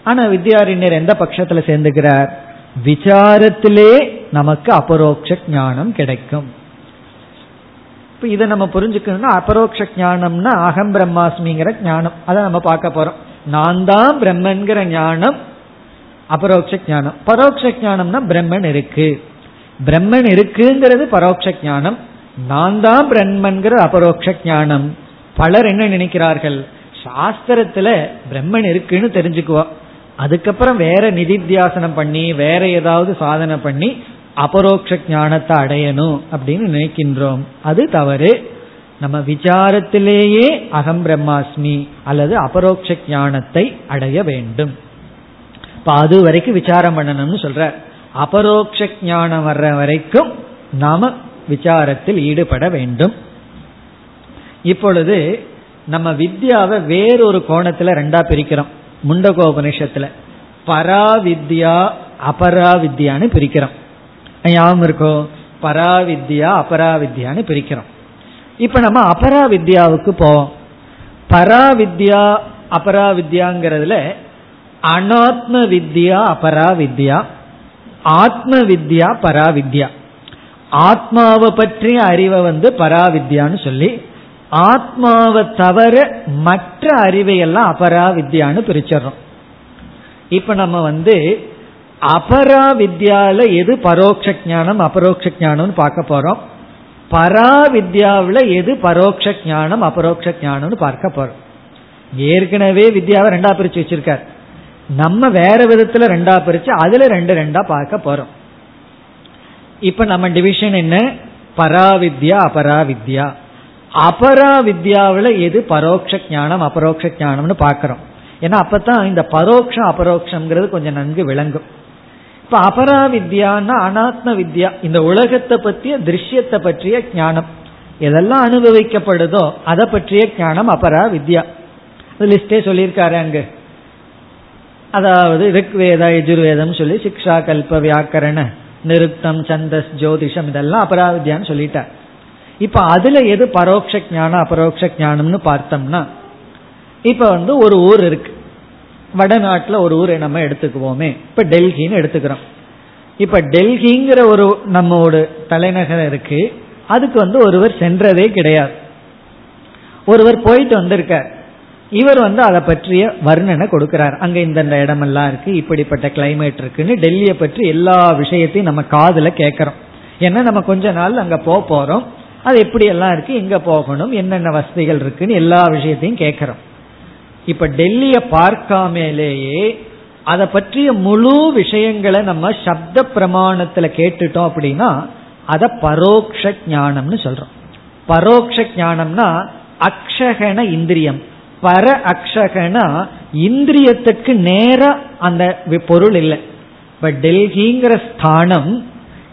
Speaker 1: ஆனா வித்யாரண்யர் எந்த பட்சத்துல சேர்ந்துக்கிறார்? விசாரத்திலே நமக்கு அபரோக்ஷ ஞானம் கிடைக்கும். இப்ப இதை நம்ம புரிஞ்சுக்கணும்னா அபரோக்ஷ ஞானம்னா அகம் பிரம்மாஸ்மிங்கிற ஞானம். அதை நம்ம பார்க்க போறோம். நான் தான் பிரம்மன்கிற ஞானம் அபரோக்ஷ ஞானம். பரோட்ச ஞானம்னா பிரம்மன் இருக்கு. பிரம்மன் இருக்குங்கிறது பரோட்ச ஞானம். நான் தான் பிரம்மன்கிற அபரோக்ஷ ஞானம். பலர் என்ன நினைக்கிறார்கள்? சாஸ்திரத்துல பிரம்மன் இருக்குன்னு தெரிஞ்சுக்குவோம். அதுக்கப்புறம் வேற நிதித்தியாசனம் பண்ணி வேற ஏதாவது சாதனை பண்ணி அபரோக்ஷ ஞானத்தை அடையணும் அப்படின்னு நினைக்கின்றோம். அது தவறு. நம்ம விசாரத்திலேயே அகம் பிரம்மாஸ்மி அல்லது அபரோக்ஷ ஞானத்தை அடைய வேண்டும். இப்ப அது வரைக்கும் விசாரம் பண்ணணும்னு சொல்ற. அபரோக்ஷ ஞானம் வர்ற வரைக்கும் நாம விசாரத்தில் ஈடுபட வேண்டும். இப்பொழுது நம்ம வித்யாவை வேறொரு கோணத்துல ரெண்டா பிரிக்கிறோம். முண்டகோபனிஷத்துல பராவித்யா அபராவித்யான்னு பிரிக்கிறோம். ஞாபகம் இருக்கோ? பராவித்யா அபராவித்யான்னு பிரிக்கிறோம். இப்ப நம்ம அபராவித்யாவுக்கு போவோம். பராவித்யா அபராவித்யாங்கிறதுல அனாத்ம வித்யா அபராவித்யா ஆத்ம வித்யா பராவித்யா. ஆத்மாவை பற்றிய அறிவை வந்து பராவித்யான்னு சொல்லி ஆத்மாவை தவிர மற்ற அறிவை எல்லாம் அபராவித்யான்னு பிரிச்சிடறோம். இப்ப நம்ம வந்து அபராவித்யால எது பரோட்ச ஞானம் அபரோக்ஷ ஞானம்னு பார்க்க போறோம். பராவித்யாவில் எது பரோட்ச ஞானம் அபரோக்ஷ ஞானம்னு பார்க்க போறோம். ஏற்கனவே வித்யாவை ரெண்டா பிரிச்சு வச்சிருக்கார். நம்ம வேற விதத்துல ரெண்டா பிரிச்சு அதுல ரெண்டு ரெண்டா பார்க்க போறோம். இப்ப நம்ம டிவிஷன் என்ன? பராவித்யா அபராவித்யா. அபரா வித்யாவில் எது பரோட்ச ஞானம் அபரோக்ஷ ஞானம்னு பார்க்கிறோம். ஏன்னா அப்பதான் இந்த பரோட்சம் அபரோக்ஷங்கிறது கொஞ்சம் நன்கு விளங்கும். இப்ப அபராவித்யான்னா அனாத்ம வித்யா. இந்த உலகத்தை பற்றிய திருஷ்யத்தை பற்றிய ஞானம். எதெல்லாம் அனுபவிக்கப்படுதோ அதை பற்றிய ஞானம் அபரா வித்யா லிஸ்டே சொல்லியிருக்காரு அங்கு. அதாவது ரிக்வேத எஜுர்வேதம் சொல்லி சிக்ஷா கல்ப வியாக்கரண நிருத்தம் சந்தஸ் ஜோதிஷம் இதெல்லாம் அபராவித்யான்னு சொல்லிட்டார். இப்ப அதுல எது பரோட்ச ஞானம் அபரோக்ஷ ஞானம்னு பார்த்தோம்னா இப்ப வந்து ஒரு ஊர் இருக்கு. வடநாட்டுல ஒரு ஊரை நம்ம எடுத்துக்குவோமே. இப்ப டெல்லின்னு எடுத்துக்கிறோம். இப்ப டெல்லிங்கிற ஒரு நம்மோட தலைநகரம் இருக்கு. அதுக்கு வந்து ஒருவர் சென்றதே கிடையாது. ஒருவர் போயிட்டு வந்திருக்கார். இவர் வந்து அதை பற்றிய வர்ணனை கொடுக்கிறார். அங்க இந்த இடமெல்லாம் இருக்கு இப்படிப்பட்ட கிளைமேட் இருக்குன்னு டெல்லியை பற்றி எல்லா விஷயத்தையும் நம்ம காதுல கேட்கறோம். ஏன்னா நம்ம கொஞ்ச நாள் அங்க போக போறோம். அது எப்படி எல்லாம் இருக்கு? எங்க போகணும்? என்னென்ன வசதிகள் இருக்குன்னு எல்லா விஷயத்தையும் கேட்கிறோம் இப்ப டெல்லிய பார்க்காமலேயே அதை பற்றிய முழு விஷயங்களை நம்ம சப்த பிரமாணத்துல கேட்டுட்டோம் அப்படின்னா அத பரோக்ஷ ஞானம்னு சொல்றோம். பரோக்ஷ ஞானம்னா அக்ஷகன இந்திரியம். பர அக்ஷகனா இந்திரியத்துக்கு நேர அந்த பொருள் இல்லை. இப்ப டெல்லிங்கிற ஸ்தானம்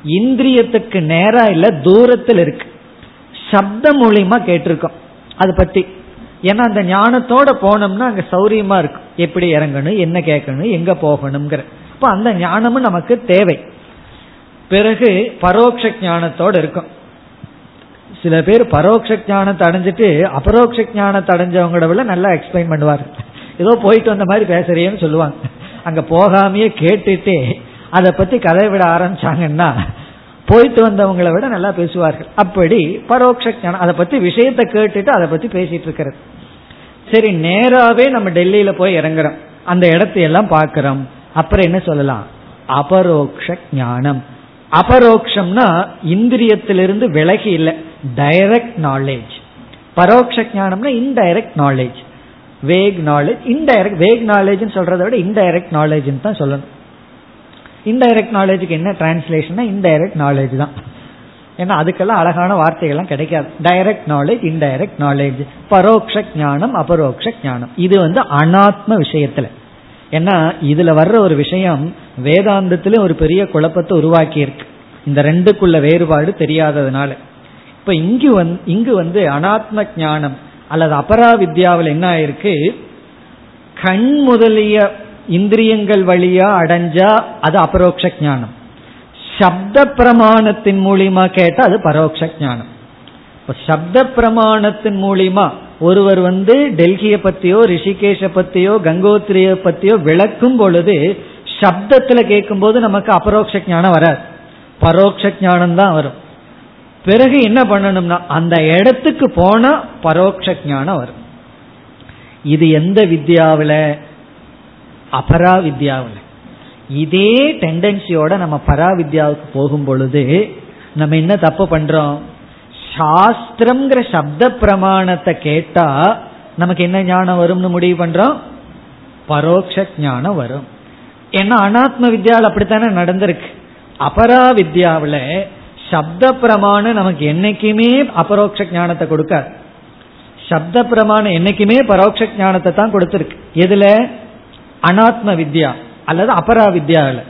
Speaker 1: இந்திரியத்துக்கு நேரா இல்ல தூரத்தில் இருக்கு. சப்த மூலியமா கேட்டிருக்கோம். அதை பத்தி. ஏன்னா அந்த ஞானத்தோட போனோம்னா அங்க சௌரியமா இருக்கும் எப்படி இறங்கணும் என்ன கேட்கணும் எங்க போகணுங்கிற அப்ப அந்த ஞானமும் நமக்கு தேவை. பிறகு பரோட்ச ஞானத்தோட இருக்கும். சில பேர் பரோட்ச ஞானத்தை அடைஞ்சிட்டு அபரோக்ஷ ஞானத்தை அடைஞ்சவங்கள விட நல்லா எக்ஸ்பிளைன் பண்ணுவார். ஏதோ போயிட்டு வந்த மாதிரி பேசுறியேன்னு சொல்லுவாங்க. அங்க போகாமையே கேட்டுட்டு அதை பத்தி கதை விட ஆரம்பிச்சாங்கன்னா போயிட்டு வந்தவங்களை விட நல்லா பேசுவார்கள். அப்படி பரோட்ச ஞானம் அதை பத்தி விஷயத்தை கேட்டுட்டு அதை பத்தி பேசிட்டு இருக்கிறது. சரி நேராவே நம்ம டெல்லியில போய் இறங்குறோம். அந்த இடத்தையெல்லாம் பார்க்கிறோம். அப்புறம் என்ன சொல்லலாம்? அபரோக்ஷ ஞானம். அபரோக்ஷம்னா இந்திரியத்திலிருந்து விலகி இல்லை. டைரக்ட் நாலேஜ் பரோட்ச ஞானம்னா indirect knowledge vague knowledge indirect vague knowledge சொல்றதை விட இன்டைரக்ட் நாலேஜ் தான் சொல்லணும். இன்டைரக்ட் நாலேஜுக்கு என்ன டிரான்ஸ்லேஷன் இன்டைரக்ட் நாலேஜ் தான். ஏன்னா அதுக்கெல்லாம் அழகான வார்த்தைகள்லாம் கிடைக்காது. டைரக்ட் நாலேஜ் இன்டைரக்ட் நாலேஜ் பரோக்ஷ ஞானம் அபரோக்ஷ ஞானம். இது வந்து அனாத்ம விஷயத்துல. ஏன்னா இதுல வர்ற ஒரு விஷயம் வேதாந்தத்திலும் ஒரு பெரிய குழப்பத்தை உருவாக்கி இருக்கு இந்த ரெண்டுக்குள்ள வேறுபாடு தெரியாததுனால. இப்ப இங்கு வந்து இங்கு வந்து அனாத்ம ஞானம் அல்லது அபரா வித்யாவில் என்ன ஆயிருக்கு? கண் முதலிய இந்திரியங்கள் வழியா அடைஞ்சா அது அபரோக்ஷ ஞானம். சப்த பிரமாணத்தின் மூலியமா கேட்டா அது பரோட்ச ஞானம். இப்ப சப்த பிரமாணத்தின் மூலியமா ஒருவர் வந்து டெல்லியை பத்தியோ ரிஷிகேஷ பத்தியோ கங்கோத்ரிய பத்தியோ விளக்கும் பொழுது சப்தத்துல கேட்கும் போது நமக்கு அபரோக்ஷ ஞானம் வராது. பரோட்ச ஞானம் தான் வரும். பிறகு என்ன பண்ணணும்னா அந்த இடத்துக்கு போனா பரோட்ச ஞானம் வரும். இது எந்த வித்யாவில? அபரா வித்யாவில் இதே டெண்டன்சியோட நம்ம பராவித்யாவுக்கு போகும் பொழுது நம்ம என்ன தப்பு பண்றோம்? சாஸ்திரம்ங்கிற சப்த பிரமாணத்தை கேட்டா நமக்கு என்ன ஞானம் வரும்னு முடிவு பண்றோம்? பரோட்ச ஞானம் வரும். ஏன்னா அனாத்ம வித்யாவில் அப்படித்தானே நடந்திருக்கு. அபரா வித்யாவில் சப்த பிரமாணம் நமக்கு என்னைக்குமே அபரோக்ஷ ஞானத்தை கொடுக்காது. சப்த பிரமாணம் என்னைக்குமே பரோட்ச ஞானத்தை தான் கொடுத்துருக்கு. எதுல? அனாத்ம வித்யா அல்லது அபரா வித்யாவில்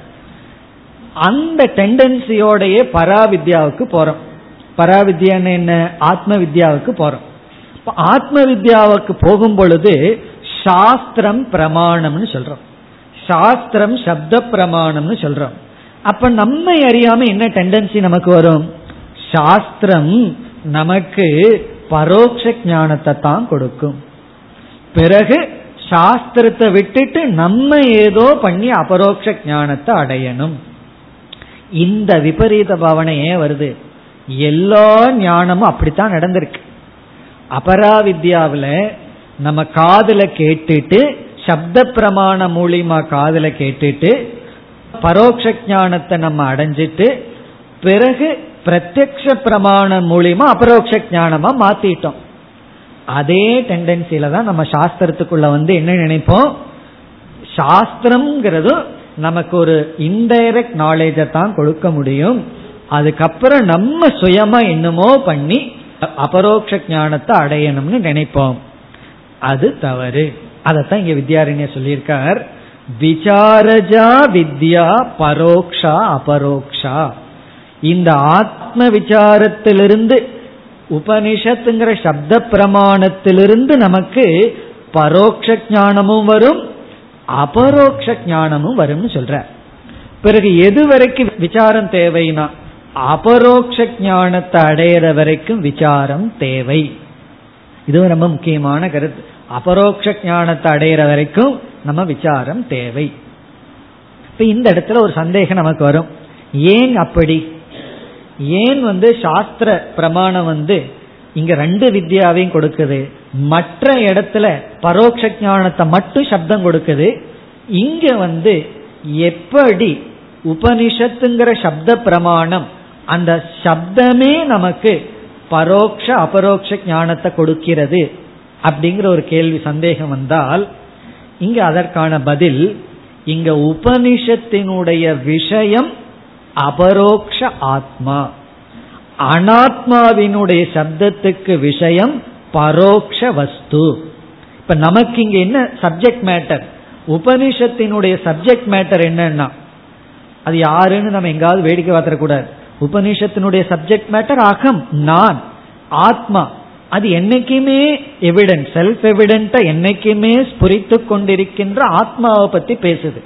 Speaker 1: அந்த டெண்டன்சியோடைய பராவித்யாவுக்கு போறோம். பராவித்யான்னு என்ன? ஆத்ம வித்யாவுக்கு போறோம். ஆத்ம வித்யாவுக்கு போகும் பொழுது சாஸ்திரம் பிரமாணம்னு சொல்றோம். சாஸ்திரம் சப்த பிரமாணம்னு சொல்றோம். அப்ப நம்மை அறியாம என்ன டெண்டன்சி நமக்கு வரும்? சாஸ்திரம் நமக்கு பரோட்ச ஞானத்தை தான் கொடுக்கும். பிறகு சாஸ்திரத்தை விட்டுட்டு நம்ம ஏதோ பண்ணி அபரோக்ஷ ஞானத்தை அடையணும். இந்த விபரீத பாவனை ஏன் வருது. எல்லா ஞானமும் அப்படித்தான் நடந்திருக்கு. அபராவித்யாவில் நம்ம காதல கேட்டுட்டு சப்த பிரமாண மூலியமா காதல கேட்டுட்டு பரோட்ச ஞானத்தை நம்ம அடைஞ்சிட்டு பிறகு பிரத்யக்ஷ பிரமாணம் மூலியமா அபரோக்ஷ ஞானமா மாத்திட்டோம். அதே டெண்டன்சியில தான் நம்ம சாஸ்திரத்துக்குள்ள வந்து என்ன நினைப்போம்? சாஸ்திரம்ங்கிறதும் நமக்கு ஒரு இன்டைரக்ட் நாலேஜை தான் கொடுக்க முடியும். அதுக்கப்புறம் நம்ம சுயமா என்னமோ பண்ணி அபரோக்ஷ ஞானத்தை அடையணும்னு நினைப்போம். அது தவறு. அதைத்தான் இங்க வித்யாரண்ய சொல்லியிருக்கார். விசாரஜா வித்யா பரோக்ஷா அபரோக்ஷா. இந்த ஆத்ம விசாரத்திலிருந்து உபனிஷத்துங்கிற சப்த பிரமாணத்திலிருந்து நமக்கு பரோட்ச ஞானமும் வரும் அபரோக்ஷ ஞானமும் வரும்னு சொல்ற. பிறகு எது வரைக்கும் விசாரம் தேவைனா அபரோக்ஷ ஞானத்தை அடையிற வரைக்கும் விசாரம் தேவை. இது ரொம்ப முக்கியமான கருத்து. அபரோக்ஷ ஞானத்தை அடையிற வரைக்கும் நம்ம விசாரம் தேவை. இப்ப இந்த இடத்துல ஒரு சந்தேகம் நமக்கு வரும். ஏன் அப்படி? ஏன் வந்து சாஸ்திர பிரமாணம் வந்து இங்க ரெண்டு வித்யாவையும் கொடுக்குது? மற்ற இடத்துல பரோட்ச ஞானத்தை மட்டும் சப்தம் கொடுக்குது. இங்க வந்து எப்படி உபனிஷத்துங்கிற சப்த பிரமாணம் அந்த சப்தமே நமக்கு பரோக்ஷ அபரோக்ஷ ஞானத்தை கொடுக்கிறது அப்படிங்கிற ஒரு கேள்வி சந்தேகம் வந்தால் இங்க அதற்கான பதில் இங்க உபனிஷத்தினுடைய விஷயம் அபரோக்ஷ ஆத்மா. அனாத்மாவினுடைய சப்தத்துக்கு விஷயம் பரோக்ஷ வஸ்து. இப்ப நமக்கு இங்க என்ன சப்ஜெக்ட் மேட்டர் உபனிஷத்தினுடைய சப்ஜெக்ட் மேட்டர் என்னன்னா அது யாருன்னு நம்ம எங்காவது வேடிக்கை பார்த்துடக்கூடாது. உபனிஷத்தினுடைய சப்ஜெக்ட் மேட்டர் அகம் நான் ஆத்மா. அது என்னைக்குமே எவிடன்ட் செல்ஃப் எவிடென்ட்டா என்னைக்குமே ஸ்புரித்து கொண்டிருக்கின்ற ஆத்மாவை பத்தி பேசுது.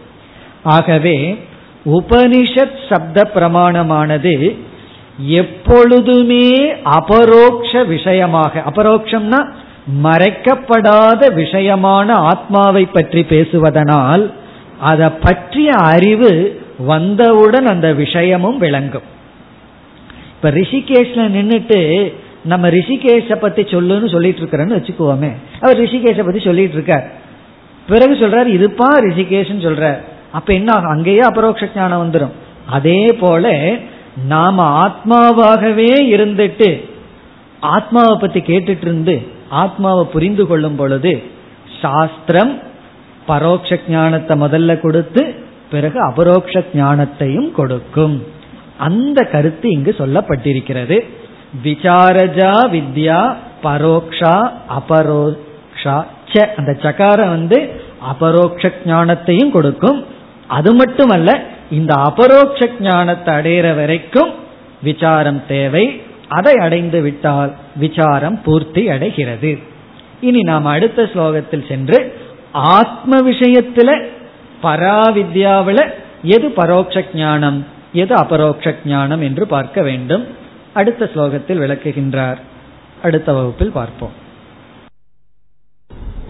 Speaker 1: ஆகவே உபனிஷத் சப்த பிரமாணமானது எப்பொழுதுமே அபரோக்ஷ விஷயமாக அபரோக்ஷம்னா மறைக்கப்படாத விஷயமான ஆத்மாவை பற்றி பேசுவதனால் அதை பற்றிய அறிவு வந்தவுடன் அந்த விஷயமும் விளங்கும். இப்ப ரிஷிகேஷ்ல நின்றுட்டு நம்ம ரிஷிகேஷ பத்தி சொல்லுன்னு சொல்லிட்டு இருக்கிறேன்னு வச்சுக்குவோமே அவர் ரிஷிகேஷ பத்தி சொல்லிட்டு இருக்கார் பிறகு சொல்றாரு இதுப்பா ரிஷிகேஷன் சொல்றார். அப்ப என்ன ஆகும்? அங்கேயே அபரோக்ஷ ஞானம் வந்துடும் அதே போல நாம ஆத்மாவாகவே இருந்துட்டு ஆத்மாவை பத்தி கேட்டுட்டு இருந்து ஆத்மாவை புரிந்து கொள்ளும் பொழுது சாஸ்திரம் பரோட்ச ஞானத்தை முதல்ல கொடுத்து பிறகு அபரோக்ஷ ஞானத்தையும் கொடுக்கும். அந்த கருத்து இங்கு சொல்லப்பட்டிருக்கிறது. விசாரஜா வித்யா பரோக்ஷா அபரோக்ஷா அந்த சகாரம் வந்து அபரோக்ஷ ஞானத்தையும் கொடுக்கும். அது மட்டுமல்ல இந்த அபரோக்ஷ ஞானத்தை அடையிற வரைக்கும் விசாரம் தேவை. அதை அடைந்து விட்டால் விசாரம் பூர்த்தி அடைகிறது. இனி நாம் அடுத்த ஸ்லோகத்தில் சென்று ஆத்ம விஷயத்துல பராவித்யாவில் எது பரோட்ச ஞானம் எது அபரோக்ஷ ஞானம் என்று பார்க்க வேண்டும். அடுத்த ஸ்லோகத்தில் விளக்குகின்றார். அடுத்த வகுப்பில் பார்ப்போம்.